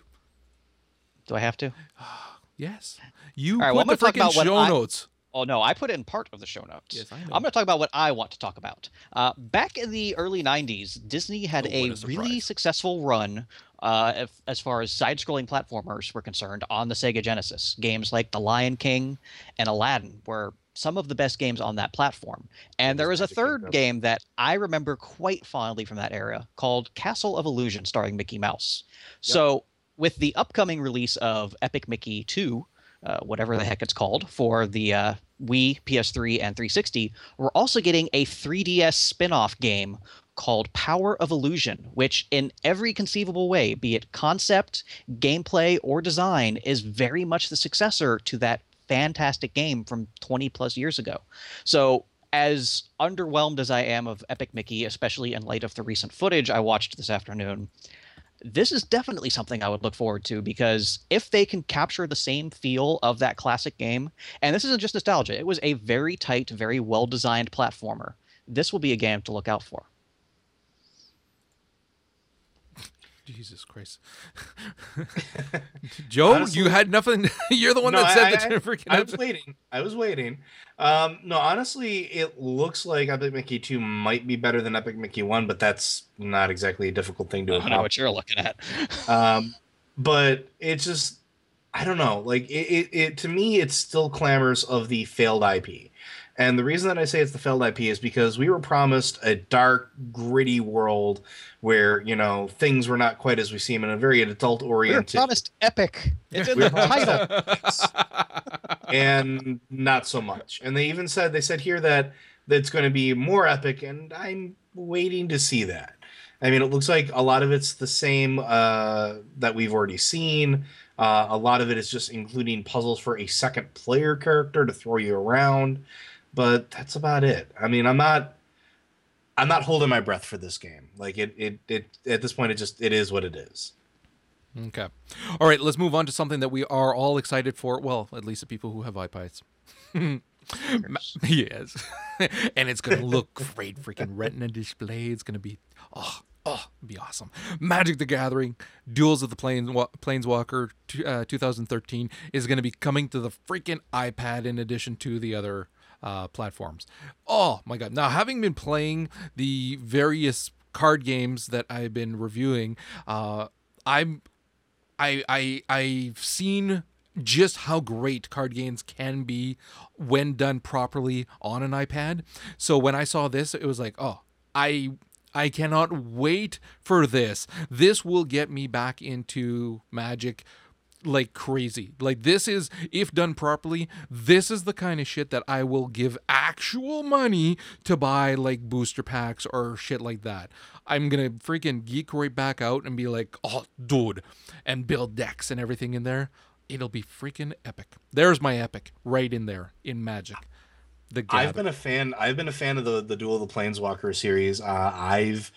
Do I have to? <sighs> Yes, you All right, put I'm the freaking show I- notes. Oh no, I put it in part of the show notes. Yes, I know. I'm going to talk about what I want to talk about. Uh, back in the early '90s, Disney had Oh, a, a really successful run uh, if, as far as side-scrolling platformers were concerned on the Sega Genesis. Games like The Lion King and Aladdin were some of the best games on that platform. And there was a third game that I remember quite fondly from that era called Castle of Illusion, starring Mickey Mouse. So, with the upcoming release of Epic Mickey 2, uh, whatever the heck it's called, for the uh, Wii, PS3, and 360, we're also getting a 3DS spin off game called Power of Illusion, which, in every conceivable way, be it concept, gameplay, or design, is very much the successor to that fantastic game from 20 plus years ago. So, as underwhelmed as I am of Epic Mickey, especially in light of the recent footage I watched this afternoon, this is definitely something I would look forward to because if they can capture the same feel of that classic game, and this isn't just nostalgia, it was a very tight, very well designed platformer. This will be a game to look out for. Jesus Christ, <laughs> Joe, Honestly- you had nothing. <laughs> You're the one No, that said I- that I- you're freaking. I was waiting. I was waiting. Um, no, honestly, it looks like Epic Mickey 2 might be better than Epic Mickey 1, but that's not exactly a difficult thing to I don't know what you're looking at. <laughs> um, but it's just I don't know. Like it, it, it to me, it still clamors of the failed IP, And the reason that I say it's the failed IP is because we were promised a dark, gritty world where you know things were not quite as we see them in a very adult oriented. We were oriented promised epic. It's in We the were promised title. and not so much. And they even said they said here that that's going to be more epic, and I'm waiting to see that. I mean, it looks like a lot of it's the same uh, that we've already seen. Uh, a lot of it is just including puzzles for a second player character to throw you around, but that's about it. I mean, I'm not. I'm not holding my breath for this game. Like it, it, it. At this point, it just it is what it is. Okay. All right, let's move on to something that we are all excited for. Well, at least the people who have iPads. <laughs> Yes. <laughs> and it's going to look <laughs> great. Freaking retina display. It's going to be, oh, oh, be awesome. Magic the Gathering, Duels of the Planes, Planeswalker uh, 2013 is going to be coming to the freaking iPad in addition to the other uh, platforms. Oh my God. Now, having been playing the various card games that I've been reviewing, uh, I'm I I I've seen just how great card games can be when done properly on an iPad. So when I saw this, it was like, oh, I I cannot wait for this. This will get me back into Magic like crazy. Like this is if done properly, this is the kind of shit that I will give actual money to buy like booster packs or shit like that. I'm going to freaking geek right back out and be like, "Oh, dude," and build decks and everything in there. It'll be freaking epic. There's my epic right in there in Magic. The I've been a fan. I've been a fan of the the Duel of the Planeswalker series. Uh, I've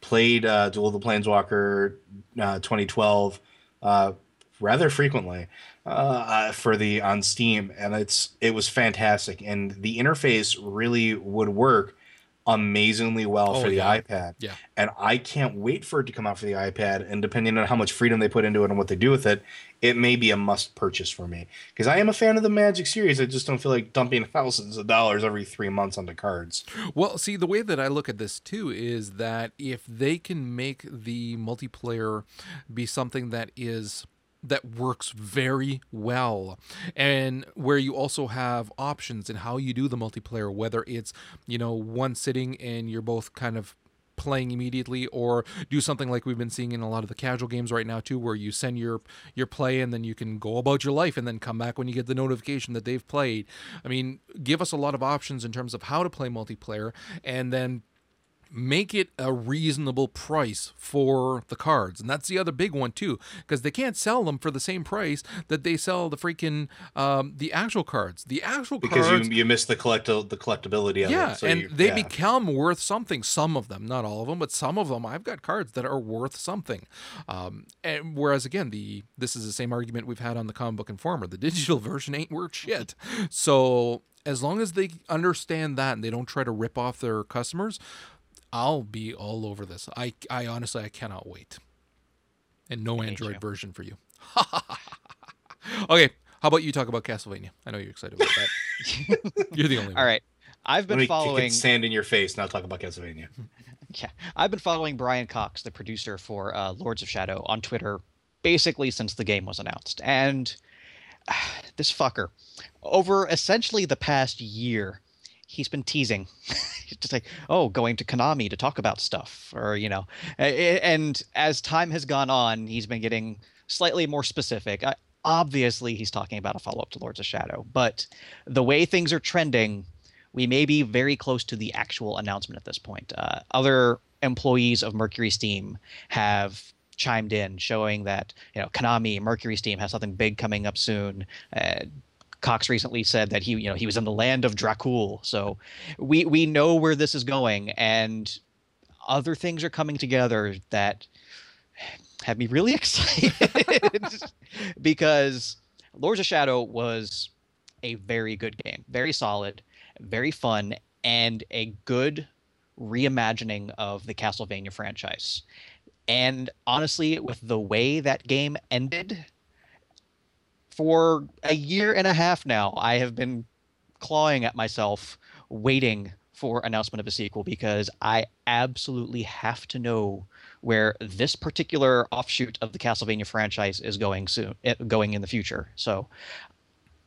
played uh, Duel of the Planeswalker uh, 2012 uh, rather frequently uh, for the on Steam, and it's it was fantastic. And the interface really would work amazingly well Oh, for the yeah. iPad. Yeah. And I can't wait for it to come out for the iPad. And depending on how much freedom they put into it and what they do with it, it may be a must purchase for me because I am a fan of the Magic series. I just don't feel like dumping <laughs> thousands of dollars every three months onto cards. Well, see, the way that I look at this too is that if they can make the multiplayer be something that is that works very well. And where you also have options in how you do the multiplayer whether it's you know one sitting and you're both kind of playing immediately or do something like we've been seeing in a lot of the casual games right now too where you send your your play and then you can go about your life and then come back when you get the notification that they've played. I mean give us a lot of options in terms of how to play multiplayer and then make it a reasonable price for the cards. And that's the other big one too, because they can't sell them for the same price that they sell the freaking um, the actual cards. The actual Because cards. you you miss the collect the collectability of yeah, it. So and they yeah. become worth something. Some of them, not all of them, but some of them. I've got cards that are worth something. Um, and whereas again, the this is the same argument we've had on the comic book informer. The <laughs> digital version ain't worth shit. So as long as they understand that and they don't try to rip off their customers, I'll be all over this. I I honestly I cannot wait. And no Android you. version for you. <laughs> okay, how about you talk about Castlevania? I know you're excited about that. <laughs> you're the only one. All right. I've been Let been me kick following it sand in your face. Now talk about Castlevania. <laughs> Yeah, I've been following Brian Cox, the producer for uh, Lords of Shadow, on Twitter basically since the game was announced. And <sighs> this fucker, over essentially the past year, he's been teasing. <laughs> Just like, oh, going to Konami to talk about stuff, or you know. And as time has gone on, he's been getting slightly more specific. Uh, obviously, he's talking about a follow up to Lords of Shadow, but the way things are trending, we may be very close to the actual announcement at this point. Uh, other employees of Mercury Steam have chimed in, showing that you know Konami, Mercury Steam has something big coming up soon. Uh, Cox recently said that he, you know, he was in the land of Dracul. So we we know where this is going, and other things are coming together that have me really <laughs> excited <laughs> because Lords of Shadow was a very good game, very solid, very fun, and a good reimagining of the Castlevania franchise. And honestly, with the way that game ended, for a year and a half now, I have been clawing at myself, waiting for announcement of a sequel because I absolutely have to know where this particular offshoot of the Castlevania franchise is going soon, eh, going in the future. So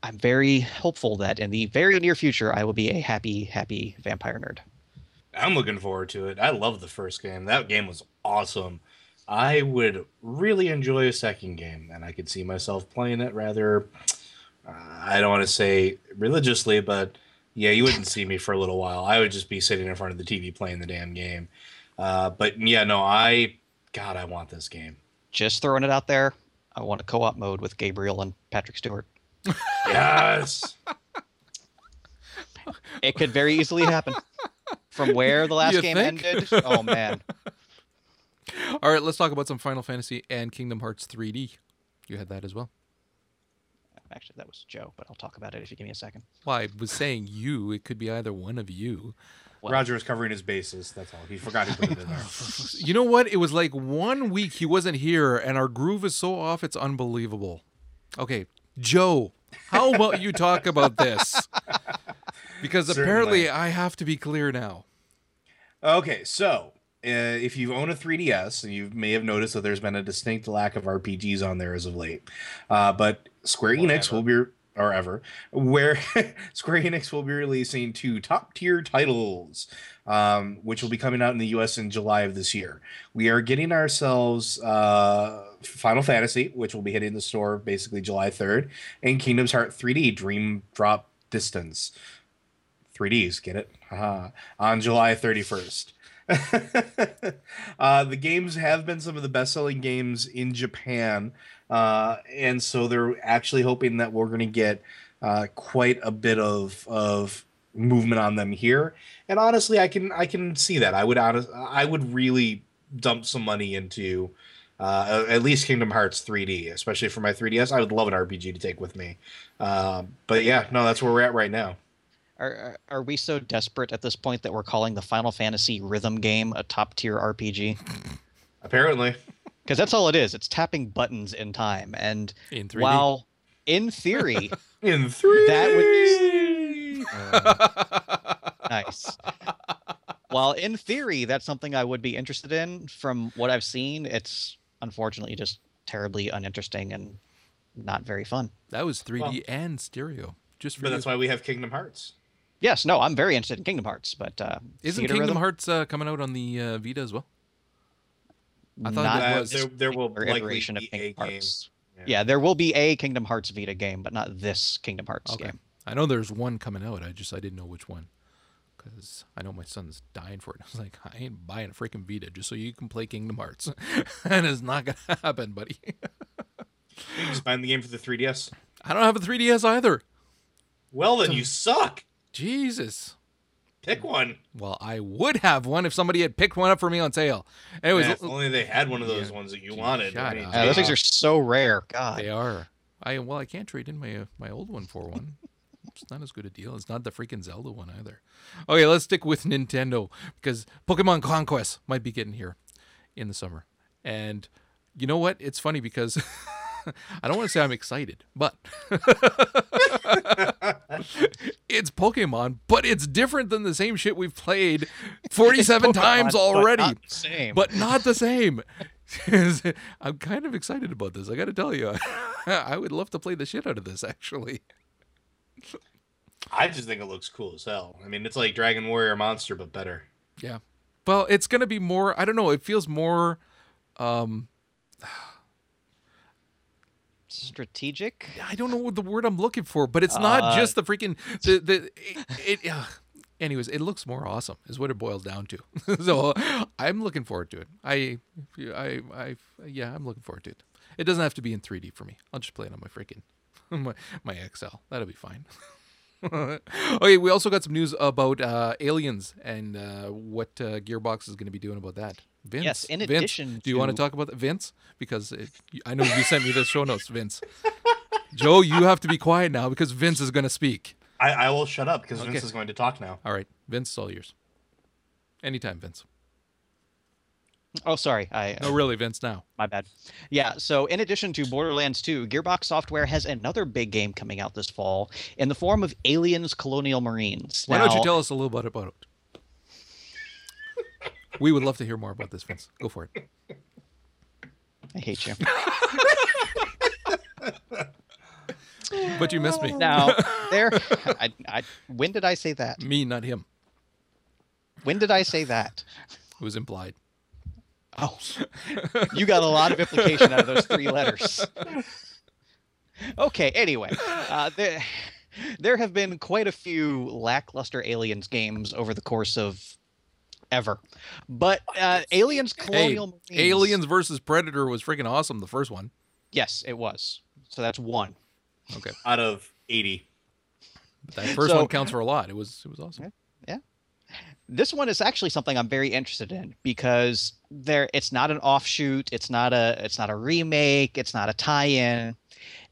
I'm very hopeful that in the very near future, I will be a happy, happy vampire nerd. I'm looking forward to it. I love the first game. That game was awesome. I would really enjoy a second game, and I could see myself playing it rather. Uh, I don't want to say religiously, but yeah, you wouldn't see me for a little while. I would just be sitting in front of the TV playing the damn game. Uh, but yeah, no, I, God, I want this game. Just throwing it out there. I want a co-op mode with Gabriel and Patrick Stewart. Yes. It could very easily happen. From where the <laughs> last You game think? ended, oh man. All right, let's talk about some Final Fantasy and Kingdom Hearts 3D. You had that as well. Actually, that was Joe, but I'll talk about it if you give me a second. Well, I was saying you. It could be either one of you. Well- Roger was covering his bases. That's all. He forgot he put it in there. <laughs> You know what? It was like one week he wasn't here, and our groove is so off, it's unbelievable. Okay, Joe, how about you talk about this? Because <laughs> apparently I have to be clear now. Okay, so uh, if you own a 3DS, and you may have noticed that there's been a distinct lack of RPGs on there as of late, uh, but Square Enix will be or ever where <laughs> Square Enix will be releasing two top tier titles, um, which will be coming out in the U.S. in July of this year. We are getting ourselves uh, Final Fantasy, which will be hitting the store basically July 3rd, and Kingdom's Heart 3D Dream Drop Distance. 3Ds, get it? Haha. On July 31st. <laughs> uh, the games have been some of the best selling games in Japan. Uh, and so they're actually hoping that we're going to get uh, quite a bit of, of movement on them here. And honestly, I can I can see that. I would I would really dump some money into uh, at least Kingdom Hearts 3D, especially for my 3DS. I would love an RPG to take with me. Uh, but yeah, no, that's where we're at right now. Are, are are we so desperate at this point that we're calling the Final Fantasy rhythm game a top tier RPG? Apparently. <laughs> Because that's all it is. It's tapping buttons in time. And In 3D. while in theory, <laughs> In three. That would be <laughs> nice. While in theory, that's something I would be interested in. From what I've seen, it's unfortunately just terribly uninteresting and not very fun. that was 3D Well- and stereo. Just for But you. that's why we have Kingdom Hearts. Yes, no, I'm very interested in Kingdom Hearts, but uh, Isn't Kingdom rhythm, Hearts uh, coming out on the uh, Vita as well? I thought not it Uh, was. there, there will particular likely iteration be of Kingdom a game. Hearts. Yeah. Yeah, there will be a Kingdom Hearts Vita game, but not this Kingdom Hearts Okay. game. I know there's one coming out. I just I didn't know which one because I know my son's dying for it. <laughs> I was like, I ain't buying a freaking Vita just so you can play Kingdom Hearts, <laughs> and it's not gonna <laughs> happen, buddy. You just buying the game for the 3DS. I don't have a 3DS either. Well, then you suck. Jesus. Pick one. Well, I would have one if somebody had picked one up for me on sale. Anyways, Man, if only they had one of those ones that you wanted. shut I mean, up. Uh, those things are so rare. God. they are. I well, I can't trade in my uh, my old one for one. <laughs> It's not as good a deal. It's not the freaking Zelda one either. Okay, let's stick with Nintendo because Pokemon Conquest might be getting here in the summer. And you know what? It's funny because <laughs> I don't want to say I'm excited, but <laughs> <laughs> it's Pokemon, but it's different than the same shit we've played <laughs> 47 times Pokemon, but already not the same. but not the same. <laughs> I'm kind of excited about this. I got to tell you, I would love to play the shit out of this. Actually, I just think it looks cool as hell. I mean, it's like Dragon Warrior Monster, but better. yeah. Well, it's gonna be more. I don't know. It feels more. Um, Strategic. I don't know what the word I'm looking for, but it's not Uh, just the freaking the the. It, it uh, anyways, it looks more awesome. Is what it boils down to. <laughs> so I'm looking forward to it. I, I, I, yeah, I'm looking forward to it. It doesn't have to be in 3D for me. I'll just play it on my freaking <laughs> my, my XL. That'll be fine. <laughs> okay, we also got some news about uh, aliens and uh, what uh, Gearbox is going to be doing about that. Vince, Yes, in Vince, addition do you want to to- talk about that, Vince? Because it, I know you sent me the show notes, Vince. Joe, you have to be quiet now because Vince is going to speak. I, I will shut up because Vince is going to talk now. All right, Vince, it's all yours. Anytime, Vince. Oh, sorry. I No, really, Vince. Now. My bad. Yeah, so in addition to Borderlands 2, Gearbox Software has another big game coming out this fall in the form of Aliens Colonial Marines. Why don't you tell us a little bit about it? We would love to hear more about this, Vince. Go for it. I hate you. <laughs> but you missed me. Now, <laughs> there. I, I, when did I say that? Me, not him. When did I say that? It was implied. Oh, you got a lot of implication out of those three letters. Okay, anyway, uh, there, there have been quite a few lackluster Aliens games over the course of ever. But uh, Aliens Colonial Marines. Aliens versus Predator was freaking awesome. The first one. Yes, it was. So that's one. Okay, <laughs> Out of 80. but that first So- one counts for a lot. It was it was awesome. Yeah. This one is actually something I'm very interested in because there it's not an offshoot, it's not a it's not a remake, it's not a tie-in.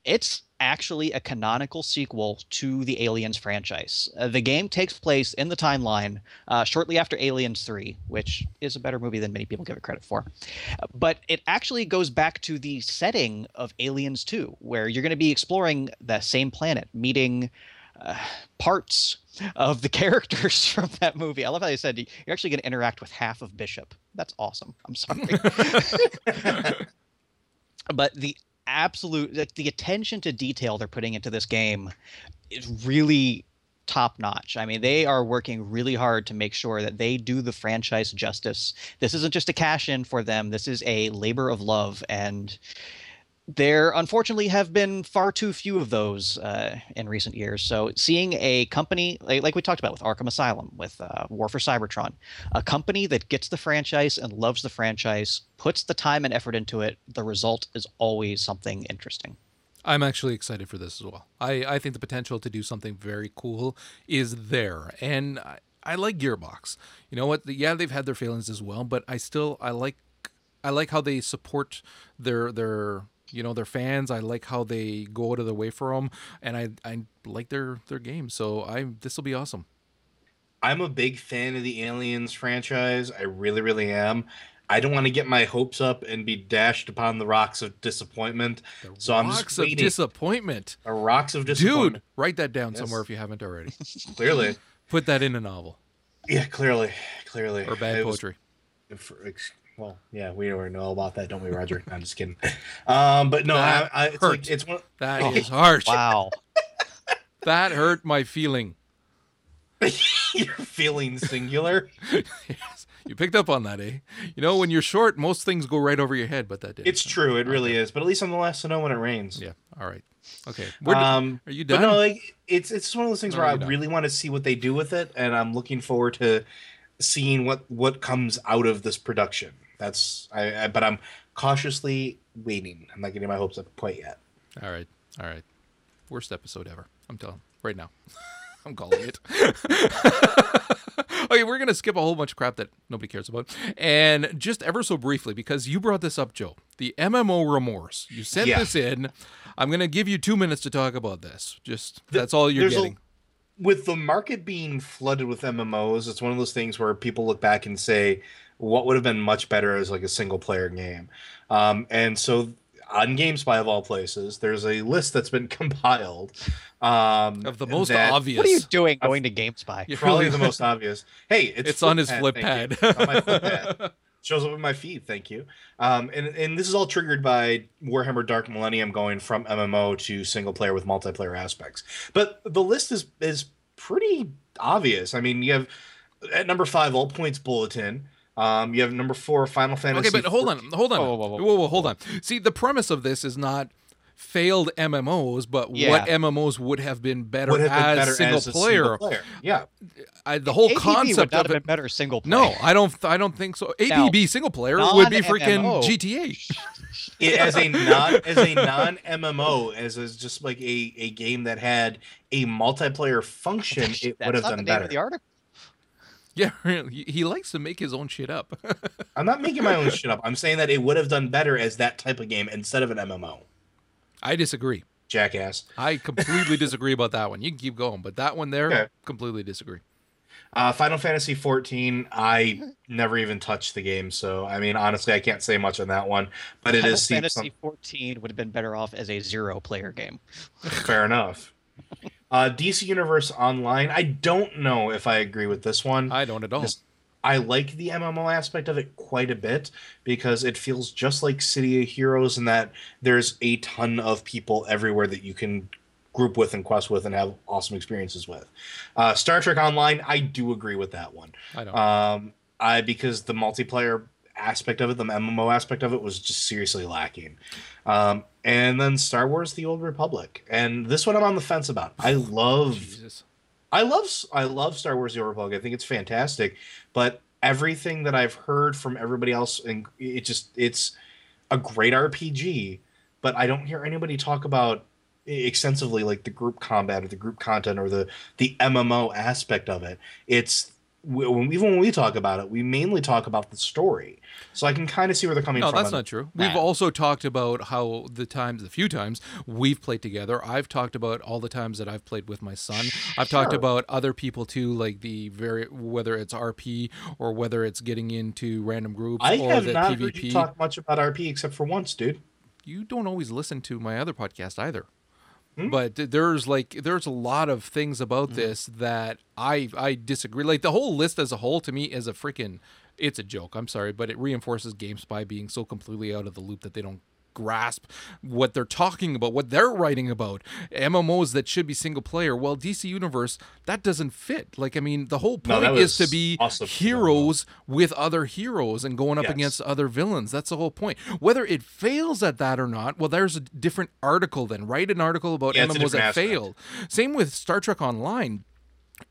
It's actually a canonical sequel to the Aliens franchise. Uh, the game takes place in the timeline uh, shortly after Aliens 3, which is a better movie than many people give it credit for. But it actually goes back to the setting of Aliens 2, where you're going to be exploring the same planet, meeting uh, parts of the <laughs> characters from that movie. I love how they said you're actually going to interact with half of Bishop. That's awesome. I'm sorry. <laughs> <laughs> but the absolute the, the attention to detail they're putting into this game is really top notch. I mean, they are working really hard to make sure that they do the franchise justice. This isn't just a cash in for them. This is a labor of love and there unfortunately have been far too few of those uh, in recent years. So seeing a company like, like we talked about with Arkham Asylum, with uh, War for Cybertron, a company that gets the franchise and loves the franchise, puts the time and effort into it, the result is always something interesting. I'm actually excited for this as well. I, I think the potential to do something very cool is there, and I, I like Gearbox. You know what? Yeah, they've had their failings as well, but I still I like I like how they support their their you know their fans. I like how they go out of their way for them, and I I like their their game. So I this will be awesome. I'm a big fan of the Aliens franchise. I really, really am. I don't want to get my hopes up and be dashed upon the rocks of disappointment. The So I'm rocks just of disappointment, The rocks of disappointment. dude. Write that down Yes. somewhere if you haven't already. <laughs> Clearly. Put that in a novel Yeah, clearly. Clearly. or bad It was- poetry. for- ex- well, yeah, we already know about that, don't we, Roger? I'm just kidding. Um, but no, That I, I, it's hurt. like it's one. That Oh, is harsh. Wow. <laughs> That hurt my feeling. <laughs> You're feeling singular. <laughs> yes, you picked up on that, eh? You know, when you're short, most things go right over your head, but that did. It's true, it really is. But at least I'm the last to know when it rains. Yeah. All right. Okay. We're d- um, are you but done? no, like it's it's one of those things No, where I done. really want to see what they do with it, and I'm looking forward to seeing what what comes out of this production. That's I, I but I'm cautiously waiting. I'm not getting my hopes up quite yet. All right. All right. Worst episode ever. I'm telling right now. <laughs> I'm calling it. <laughs> okay, we're gonna skip a whole bunch of crap that nobody cares about, and just ever so briefly because you brought this up, Joe. The MMO remorse. You sent Yeah. this in. I'm gonna give you two minutes to talk about this. Just Th- that's all you're there's a- getting. With the market being flooded with MMOs, it's one of those things where people look back and say, what would have been much better as like a single player game? Um, and so on GameSpy of all places, there's a list that's been <laughs> compiled um, Of the most that- obvious. What are you doing going to GameSpy? You Probably the <laughs> most obvious. Hey, it's, It's on his Flippad, flip pad. on my flip pad. <laughs> Shows up in my feed, thank you. Um, and and this is all triggered by Warhammer Dark Millennium going from MMO to single player with multiplayer aspects. But the list is is pretty obvious. I mean, you have at number five, All Points Bulletin. Um, you have number four, Final Fantasy. Okay, but hold on, hold on, Whoa, whoa, whoa, whoa, whoa, whoa. hold on. See, the premise of this is not failed MMOs, but Yeah. what MMOs would have been better Would have been as better single as a player. single player. Yeah, I, the whole APB concept would not of have been it. better single player. No, I don't. I don't think so. Now, APB single player would be freaking non-MMO. GTA. <laughs> it, as a non as a non MMO, as as just like a a game that had a multiplayer function, it would have done the better. the article. Yeah, <laughs> he, he likes to make his own shit up. <laughs> I'm not making my own shit up. I'm saying that it would have done better as that type of game instead of an MMO. I disagree. Jackass. I completely disagree about that one. You can keep going, but that one there, Okay. completely disagree. Uh, Final Fantasy 14. I never even touched the game, so I mean, honestly, I can't say much on that one. But it Final is seems Fantasy some- 14 would have been better off as a zero player game. <laughs> fair enough. Uh, DC Universe Online. I don't know if I agree with this one. I don't at all. This- I like the MMO aspect of it quite a bit because it feels just like City of Heroes in that there's a ton of people everywhere that you can group with and quest with and have awesome experiences with. Uh, Star Trek Online, I do agree with that one. I don't. Um, I because the multiplayer aspect of it, the MMO aspect of it, was just seriously lacking. Um, and then Star Wars: The Old Republic, and this one I'm on the fence about. I love Jesus. I love I love Star Wars: The Old Republic. I think it's fantastic, but everything that I've heard from everybody else, and it just it's a great RPG, but I don't hear anybody talk about extensively like the group combat or the group content or the the MMO aspect of it. It's when even when we talk about it, we mainly talk about the story. So I can kind of see where they're coming No, from. No, that's not true. We've also talked about how the times, the few times we've played together. I've talked about all the times that I've played with my son. I've talked about other people too, like the very whether it's RP or whether it's getting into random groups I or have the not PvP. heard you talk much about RP except for once, dude. you don't always listen to my other podcast either. Hmm? But there's like there's a lot of things about this that I I disagree. Like the whole list as a whole to me is a freaking it's a joke. I'm sorry, but it reinforces GameSpy being so completely out of the loop that they don't grasp what they're talking about, what they're writing about. MMOs that should be single player. Well, DC Universe that doesn't fit. Like I mean, the whole No, point that is to be awesome. heroes with other heroes and going up Yes. against other villains. That's the whole point. Whether it fails at that or not, well, there's a different article then. Write an article about Yeah, MMOs that aspect. failed. Same with Star Trek Online.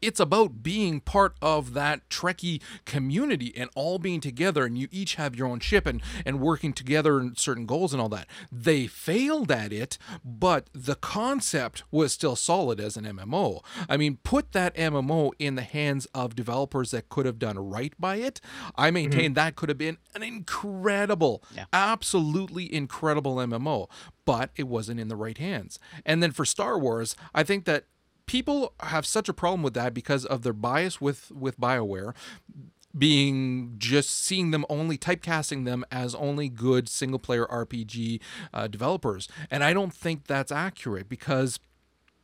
It's about being part of that Trekkie community and all being together, and you each have your own ship and, and working together and certain goals and all that. They failed at it, but the concept was still solid as an MMO. I mean, put that MMO in the hands of developers that could have done right by it. I mm-hmm. maintain that could have been an incredible, Yeah. absolutely incredible MMO, but it wasn't in the right hands. And then for Star Wars, I think that people have such a problem with that because of their bias with with BioWare being just seeing them only typecasting them as only good single player RPG uh, developers. And I don't think that's accurate because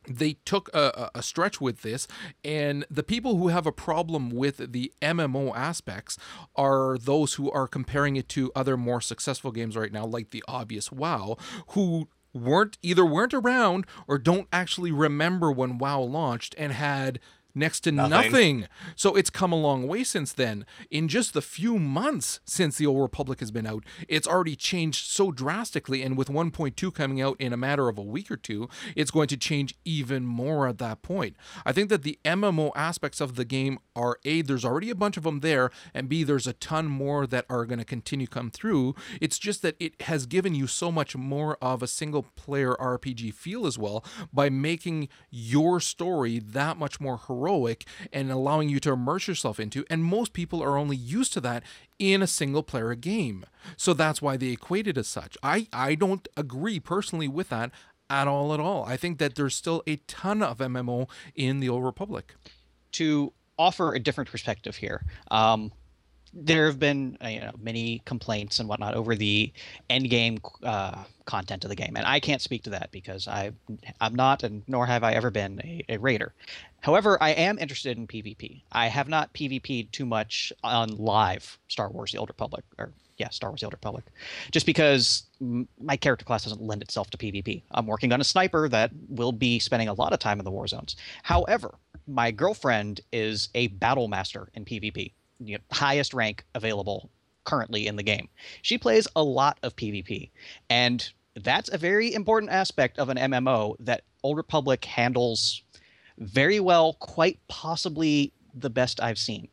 they took a, a a stretch with this, and the people who have a problem with the MMO aspects are those who are comparing it to other more successful games right now, like the obvious WoW, who weren't either weren't around or don't actually remember when WoW launched and had next to Nothing. nothing. So it's come a long way since then. In just the few months since the Old Republic has been out, it's already changed so drastically. And with 1.2 coming out in a matter of a week or two, it's going to change even more at that point. I think that the MMO aspects of the game are A, there's already a bunch of them there, and B, there's a ton more that are going to continue come through. It's just that it has given you so much more of a single player RPG feel as well by making your story that much more heroic and allowing you to immerse yourself into. And most people are only used to that in a single player game. So that's why they equate it as such. I, I don't agree personally with that at all at all. I think that there's still a ton of MMO in the Old Republic. to offer a different perspective here. Um, there have been you know many complaints and whatnot over the end game uh, content of the game, and I can't speak to that because I I'm not and nor have I ever been a, a raider. However, I am interested in PvP. I have not PvP'd too much on live Star Wars: The Old Republic, or yeah, Star Wars: The Old Republic, just because my character class doesn't lend itself to PvP. I'm working on a sniper that will be spending a lot of time in the war zones. However, my girlfriend is a battle master in PvP, you know, highest rank available currently in the game. She plays a lot of PvP, and that's a very important aspect of an MMO that Old Republic handles very well, quite possibly the best I've seen.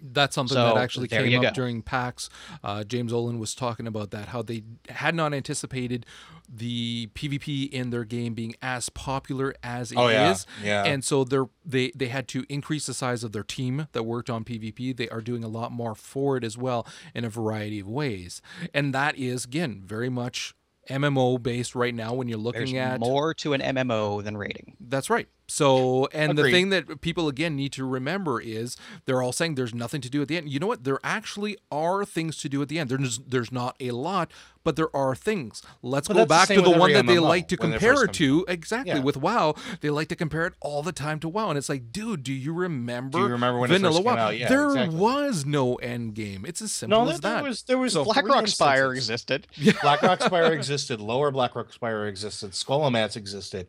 That's something So, that actually came up go. during PAX. Uh, James Ohlen was talking about that, how they had not anticipated the PvP in their game being as popular as it is, Oh, yeah. Yeah. and so they're they they had to increase the size of their team that worked on PvP. They are doing a lot more for it as well in a variety of ways, and that is again very much MMO based right now. When you're looking There's at more to an MMO than rating. that's right. So, and the thing that people again need to remember is they're all saying there's nothing to do at the end. You know what? There actually are things to do at the end. There's there's not a lot, but there are things. Let's But go that's the back to the one that they like to compare it to. Exactly. Yeah. With WoW, they like to compare it all the time to WoW, and it's like, dude, do you remember? Do you remember when it Vanilla WoW? Yeah, there exactly. was no end game. It's as simple no, as that. there was there was So- BlackRock Spire existed. <laughs> BlackRock Spire existed. Lower BlackRock Spire existed. Scholomance existed.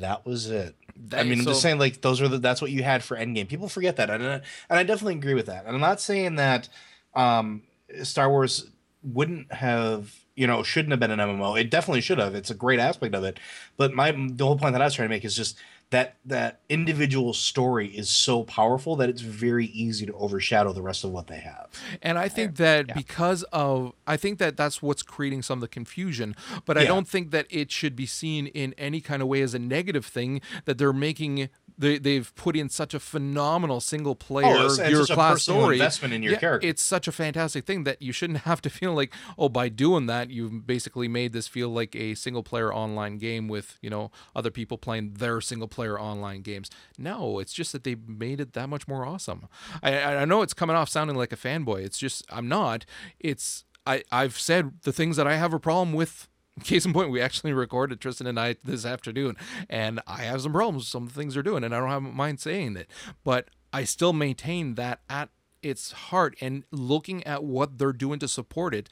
That was it. I That- mean, I'm so- just saying, like those are the that's what you had for Endgame. People forget that, and I- and I definitely agree with that. And I'm not saying that um, Star Wars wouldn't have, you know, shouldn't have been an MMO. It definitely should have. It's a great aspect of it. But my the whole point that I was trying to make is just that that individual story is so powerful that it's very easy to overshadow the rest of what they have. And I think that Yeah. because of, I think that that's what's creating some of the confusion. But I Yeah. don't think that it should be seen in any kind of way as a negative thing that they're making. They, they've put in such a phenomenal single player Oh, it's- it's your such a class story investment in your Yeah, character. It's such a fantastic thing that you shouldn't <laughs> have to feel like, oh, by doing that, you've basically made this feel like a single player online game with you know other people playing their single player online games. No, it's just that they made it that much more awesome. I, I I know it's coming off sounding like a fanboy. It's just I'm not. It's I I've said the things that I have a problem with. Case in point, we actually recorded Tristan and I this afternoon, and I have some problems with some things they're doing, and I don't have a mind saying it, but I still maintain that at its heart and looking at what they're doing to support it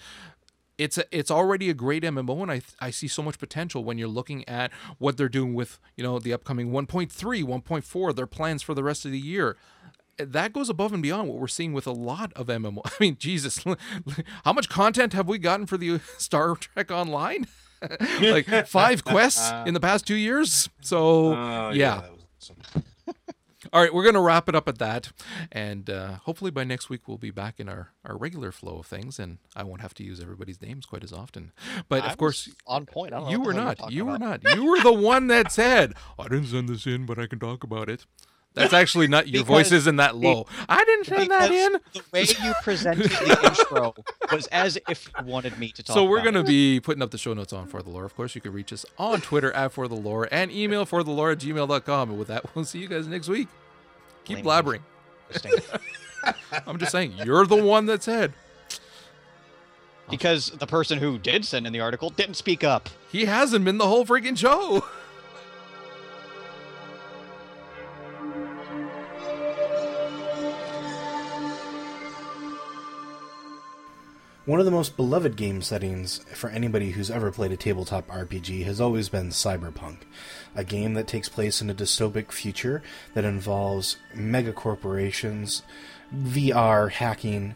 it's a, it's already a great MMO, and I I see so much potential when you're looking at what they're doing with you know the upcoming 1.3, 1.4, their plans for the rest of the year. That goes above and beyond what we're seeing with a lot of MMO. <laughs> I mean, Jesus, how much content have we gotten for the <laughs> Star Trek Online? <laughs> like five quests in the past two years. So Oh, yeah. that was awesome. All right, we're going to wrap it up at that. And uh, hopefully by next week, we'll be back in our, our regular flow of things. And I won't have to use everybody's names quite as often. But I of course, on point. I don't you what were not. talking You were not. You were the one that said, I didn't send this in, but I can talk about it. That's actually not your voice isn't that low. I didn't send that in. The way you presented the <laughs> intro was as if you wanted me to talk. So we're going to be putting up the show notes on For the Lore. Of course, you can reach us on Twitter at For the Lore and email for the lore at gmail.com. And with that, we'll see you guys next week. Keep Blame blabbering. <laughs> I'm just saying, you're the one that said. because the person who did send in the article didn't speak up. He hasn't been the whole freaking show. <laughs> One of the most beloved game settings for anybody who's ever played a tabletop RPG has always been Cyberpunk, a game that takes place in a dystopic future that involves mega corporations, VR hacking,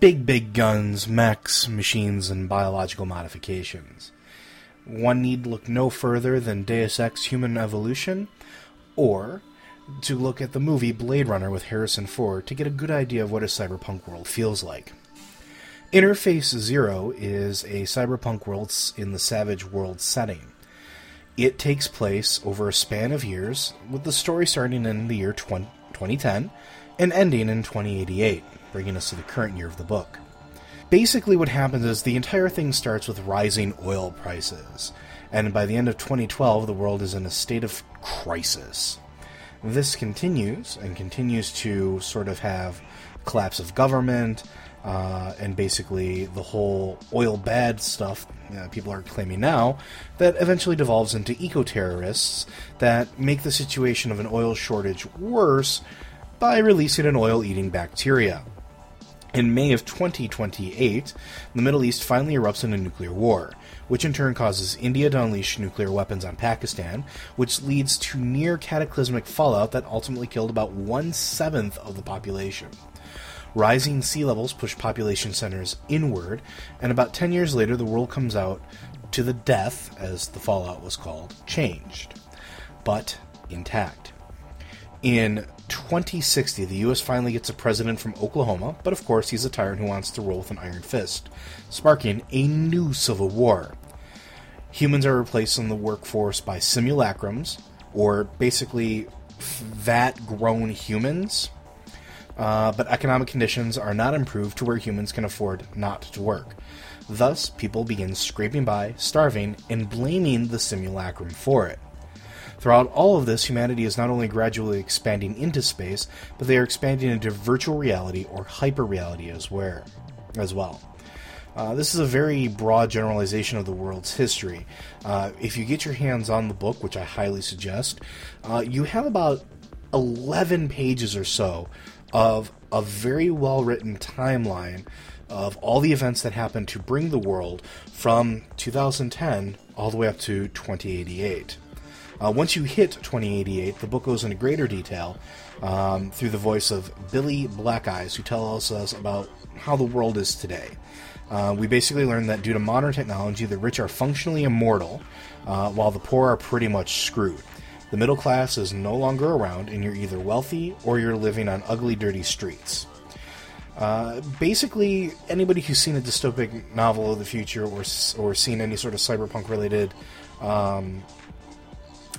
big, big guns, mechs, machines, and biological modifications. One need look no further than Deus Ex Human Evolution, or to look at the movie Blade Runner with Harrison Ford to get a good idea of what a cyberpunk world feels like. Interface Zero is a cyberpunk world in the Savage World setting. It takes place over a span of years, with the story starting in the year 20, 2010 and ending in 2088, bringing us to the current year of the book. Basically, what happens is the entire thing starts with rising oil prices, and by the end of 2012, the world is in a state of crisis. This continues and continues to sort of have collapse of government uh, and basically the whole oil bad stuff people are claiming now that eventually devolves into eco terrorists that make the situation of an oil shortage worse by releasing an oil eating bacteria. In May of 2028, the Middle East finally erupts in a nuclear war, which in turn causes India to unleash nuclear weapons on Pakistan, which leads to near cataclysmic fallout that ultimately killed about one seventh of the population. Rising sea levels push population centers inward, and about 10 years later, the world comes out to the death, as the fallout was called, changed, but intact. In 2060, the US finally gets a president from Oklahoma, but of course he's a tyrant who wants to roll with an iron fist, sparking a new civil war. Humans are replaced in the workforce by simulacrums, or basically vat grown humans, uh, but economic conditions are not improved to where humans can afford not to work. Thus, people begin scraping by, starving, and blaming the simulacrum for it. Throughout all of this, humanity is not only gradually expanding into space, but they are expanding into virtual reality or hyper reality as, where, as well. Uh, this is a very broad generalization of the world's history. Uh, if you get your hands on the book, which I highly suggest, uh, you have about 11 pages or so of a very well written timeline of all the events that happened to bring the world from 2010 all the way up to 2088. Uh, once you hit 2088, the book goes into greater detail um, through the voice of Billy Black Eyes, who tells us about how the world is today. Uh, we basically learn that due to modern technology, the rich are functionally immortal, uh, while the poor are pretty much screwed. The middle class is no longer around, and you're either wealthy or you're living on ugly, dirty streets. Uh, basically, anybody who's seen a dystopic novel of the future or or seen any sort of cyberpunk related um,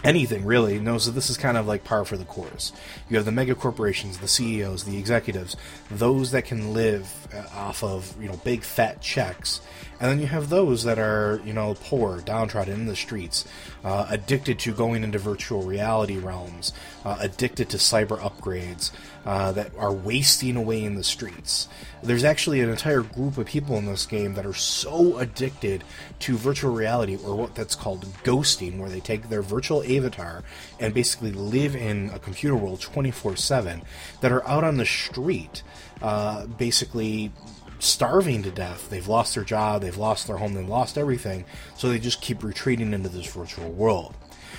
anything really knows that this is kind of like par for the course. You have the mega corporations, the CEOs, the executives, those that can live uh, off of you know big fat checks, and then you have those that are you know poor, downtrodden in the streets, uh, addicted to going into virtual reality realms, uh, addicted to cyber upgrades, uh, that are wasting away in the streets. There's actually an entire group of people in this game that are so addicted to virtual reality, or what that's called ghosting, where they take their virtual avatar and basically live in a computer world 24 7, that are out on the street, uh, basically starving to death. They've lost their job, they've lost their home, they've lost everything, so they just keep retreating into this virtual world.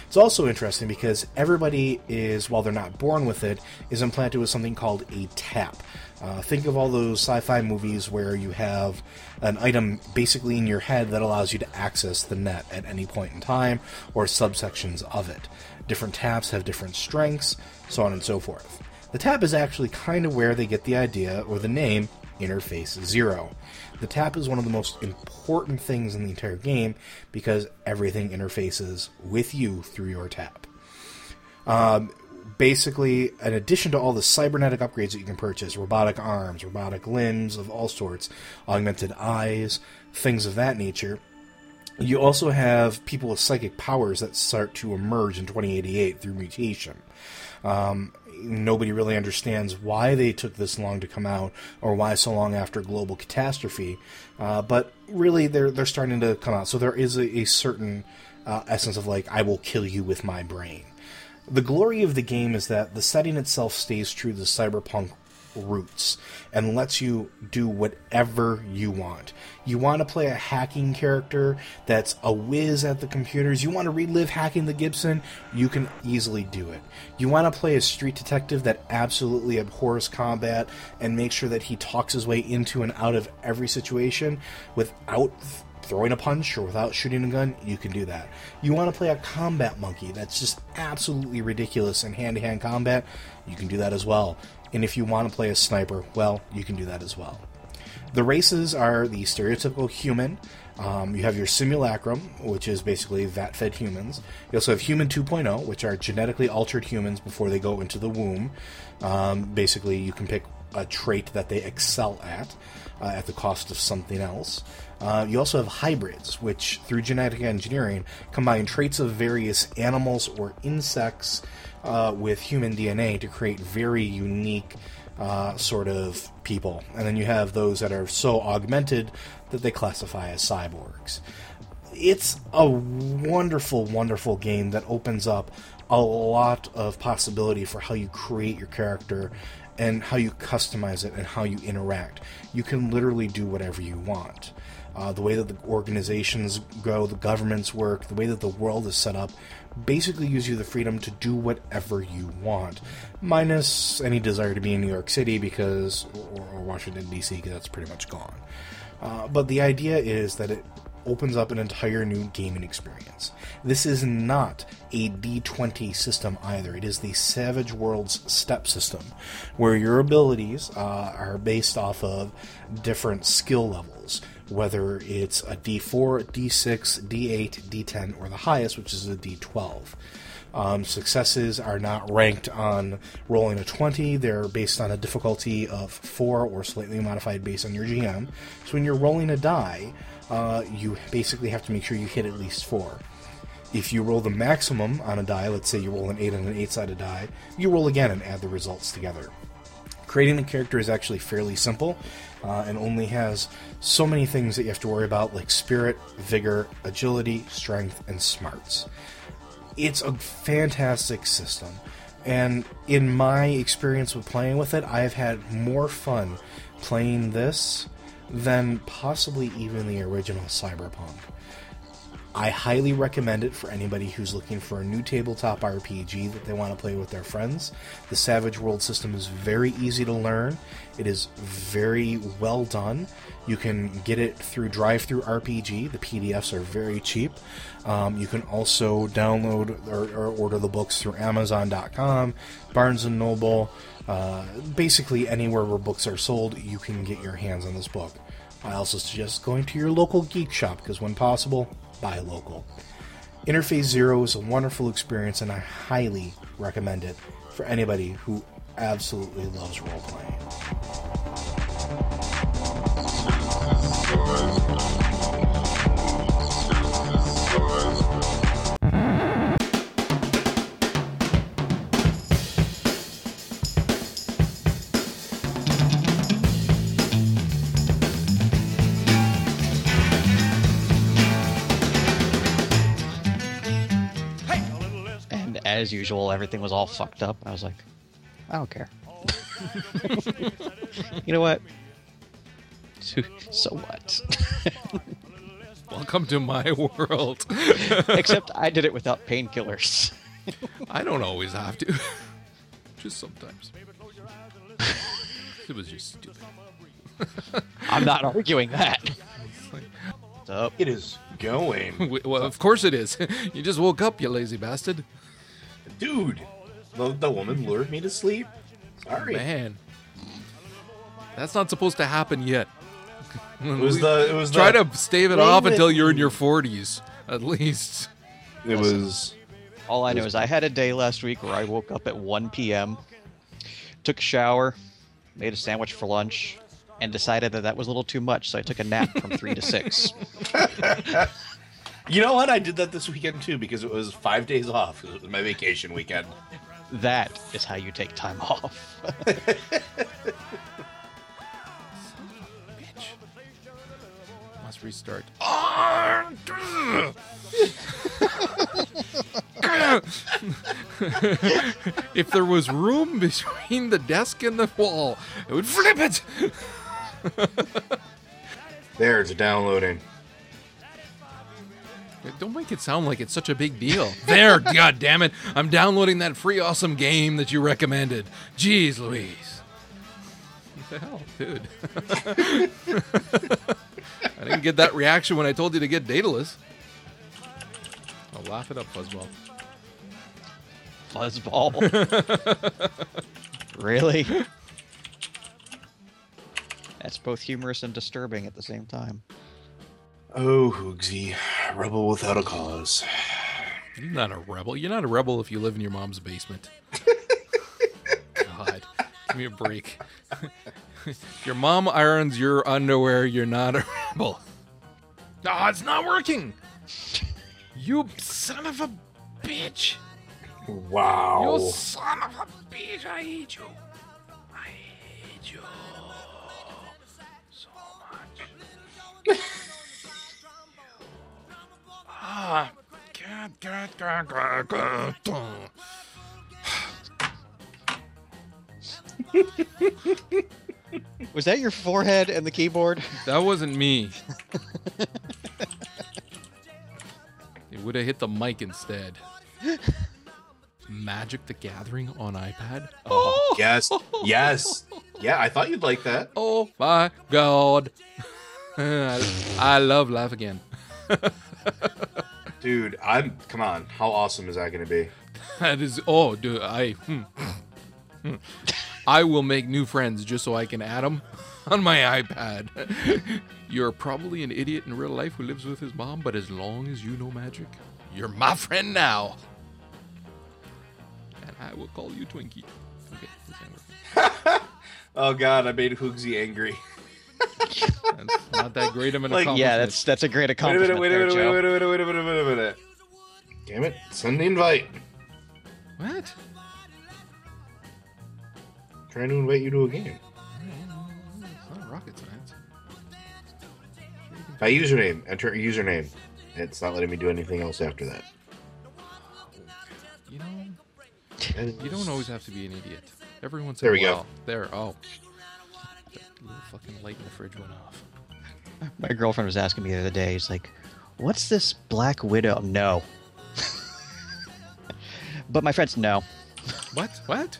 It's also interesting because everybody is, while they're not born with it, is implanted with something called a tap. Uh, think of all those sci fi movies where you have an item basically in your head that allows you to access the net at any point in time or subsections of it. Different taps have different strengths, so on and so forth. The tap is actually kind of where they get the idea or the name Interface Zero. The tap is one of the most important things in the entire game because everything interfaces with you through your tap. Um, basically, in addition to all the cybernetic upgrades that you can purchase robotic arms, robotic limbs of all sorts, augmented eyes, things of that nature you also have people with psychic powers that start to emerge in 2088 through mutation. Um, nobody really understands why they took this long to come out or why so long after global catastrophe. Uh, but really, they're they're starting to come out. So there is a, a certain uh, essence of like, I will kill you with my brain. The glory of the game is that the setting itself stays true to the cyberpunk roots and lets you do whatever you want. You want to play a hacking character that's a whiz at the computers. You want to relive hacking the Gibson, you can easily do it. You want to play a street detective that absolutely abhors combat and make sure that he talks his way into and out of every situation without throwing a punch or without shooting a gun, you can do that. You want to play a combat monkey that's just absolutely ridiculous in hand to hand combat, you can do that as well. And if you want to play a sniper, well, you can do that as well. The races are the stereotypical human. Um, you have your simulacrum, which is basically vat fed humans. You also have human 2.0, which are genetically altered humans before they go into the womb. Um, basically, you can pick a trait that they excel at uh, at the cost of something else. Uh, you also have hybrids, which through genetic engineering combine traits of various animals or insects uh, with human DNA to create very unique uh, sort of people. And then you have those that are so augmented that they classify as cyborgs. It's a wonderful, wonderful game that opens up a lot of possibility for how you create your character and how you customize it and how you interact. You can literally do whatever you want. Uh, the way that the organizations go, the governments work, the way that the world is set up, basically gives you the freedom to do whatever you want, minus any desire to be in New York City because or, or Washington D.C. because that's pretty much gone. Uh, but the idea is that it opens up an entire new gaming experience. This is not a D20 system either. It is the Savage Worlds step system, where your abilities uh, are based off of different skill levels whether it's a D4, D6, D8, D10, or the highest, which is a D12. Um, successes are not ranked on rolling a 20, they're based on a difficulty of 4 or slightly modified based on your GM. So when you're rolling a die, uh, you basically have to make sure you hit at least 4. If you roll the maximum on a die, let's say you roll an 8 on an 8 sided die, you roll again and add the results together. Creating a character is actually fairly simple uh, and only has so many things that you have to worry about, like spirit, vigor, agility, strength, and smarts. It's a fantastic system, and in my experience with playing with it, I've had more fun playing this than possibly even the original Cyberpunk. I highly recommend it for anybody who's looking for a new tabletop RPG that they want to play with their friends. The Savage World system is very easy to learn. It is very well done. You can get it through DriveThruRPG. The PDFs are very cheap. Um, you can also download or, or order the books through Amazon.com, Barnes and Noble, uh, basically anywhere where books are sold. You can get your hands on this book. I also suggest going to your local geek shop because, when possible, buy local. Interface Zero is a wonderful experience, and I highly recommend it for anybody who absolutely loves role playing. As usual, everything was all fucked up. I was like, I don't care. <laughs> you know what? So, <laughs> so what? <laughs> Welcome to my world. Except I did it without painkillers. I don't always have to. just sometimes. it was just stupid. I'm not arguing that. It is going. Well, of course it is. You just woke up, you lazy bastard. Dude, the, the woman lured me to sleep. Sorry. Man. That's not supposed to happen yet. It was the. It was Try the, to stave it Wait a off until you're in your 40s, at least. It was. all I know is I had a day last week where I woke up at 1 p.m., took a shower, made a sandwich for lunch, and decided that that was a little too much, so I took a nap from 3 to 6. <laughs> You know what? I did that this weekend too because it was five days off. It was my vacation weekend. That is how you take time off. Bitch. Must restart. <laughs> <laughs> if there was room between the desk and the wall, I would flip it. <laughs> There, it's downloading. Don't make it sound like it's such a big deal. There, <laughs> god damn it. I'm downloading that free awesome game that you recommended. Jeez Louise. What the hell, dude? <laughs> I didn't get that reaction when I told you to get Daedalus. I'll laugh it up, Fuzzball. Fuzzball. <laughs> really? That's both humorous and disturbing at the same time. Oh, Hoogsy, rebel without a cause. You're not a rebel. You're not a rebel if you live in your mom's basement. God, give me a break. If <laughs> your mom irons your underwear, you're not a rebel. Ah, it's not working. You son of a bitch. Wow. You son of a bitch. I hate you. Ah, God, God, God, God, God. Was that your forehead and the keyboard? That wasn't me. <laughs> it would have hit the mic instead. Magic the Gathering on iPad? Oh, <laughs> Yes. Yes. Yeah, I thought you'd like that. Oh my god. <laughs> I, I love Laugh Again. <laughs> Dude, I'm. Come on. How awesome is that going to be? That is, oh, dude, I. hmm. Hmm. I will make new friends just so I can add them <laughs> on my iPad. <laughs> You're probably an idiot in real life who lives with his mom, but as long as you know magic, you're my friend now. And I will call you Twinkie. Okay. Oh, God, I made Hoogsy angry. That's not that great of an Like, accomplishment. yeah, that's that's a great Wait a accomplishment. minute, wait a there, minute, wait a minute, wait a minute, wait a minute, wait a minute. Damn it. Send the invite. What? trying to invite you to a game. It's not rocket science. My username. Enter a username. It's not letting me do anything else after that. You know, you don't always have to be an idiot. Every once in There a we go. There. Oh. That little fucking light in the fridge went off. My girlfriend was asking me the other day. She's like, What's this Black Widow? No. <laughs> but my friends know. What? What?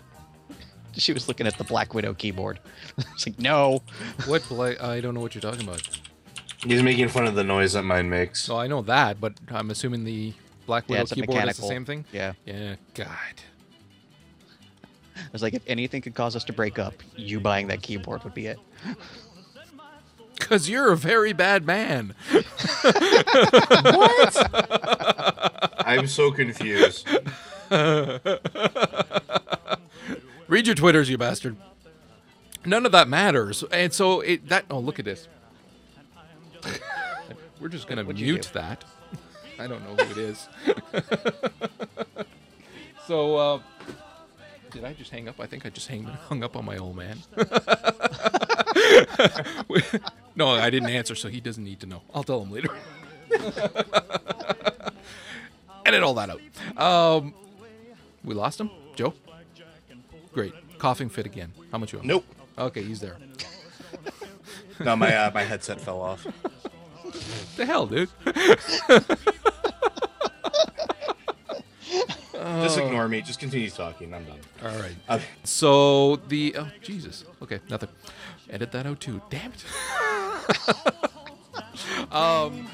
She was looking at the Black Widow keyboard. <laughs> it's like, no. What? Bla- I don't know what you're talking about. He's making fun of the noise that mine makes. Oh, I know that, but I'm assuming the Black Widow it's a keyboard is the same thing. Yeah. Yeah. God. I was like, if anything could cause us to break up, you buying that keyboard would be it. Cause you're a very bad man. what? I'm so confused. Read your twitters, you bastard. None of that matters, and so it that. Oh, look at this. We're just gonna What'd mute that. I don't know who it is. <laughs> so, uh, did I just hang up? I think I just hang, hung up on my old man. <laughs> no, I didn't answer, so he doesn't need to know. I'll tell him later. <laughs> Edit all that out. Um, we lost him, Joe. Great, coughing fit again. How much you owe? Nope. Okay, he's there. <laughs> No, my uh, my headset fell off. the hell, dude? Just ignore me. Just continue talking. I'm done. All right. Uh, So the oh Jesus. Okay, nothing. Edit that out too. Damn it. <laughs> um.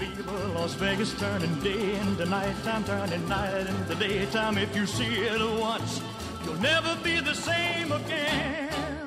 Viva, Las Vegas turning day into nighttime, turning night into daytime. If you see it once, you'll never be the same again.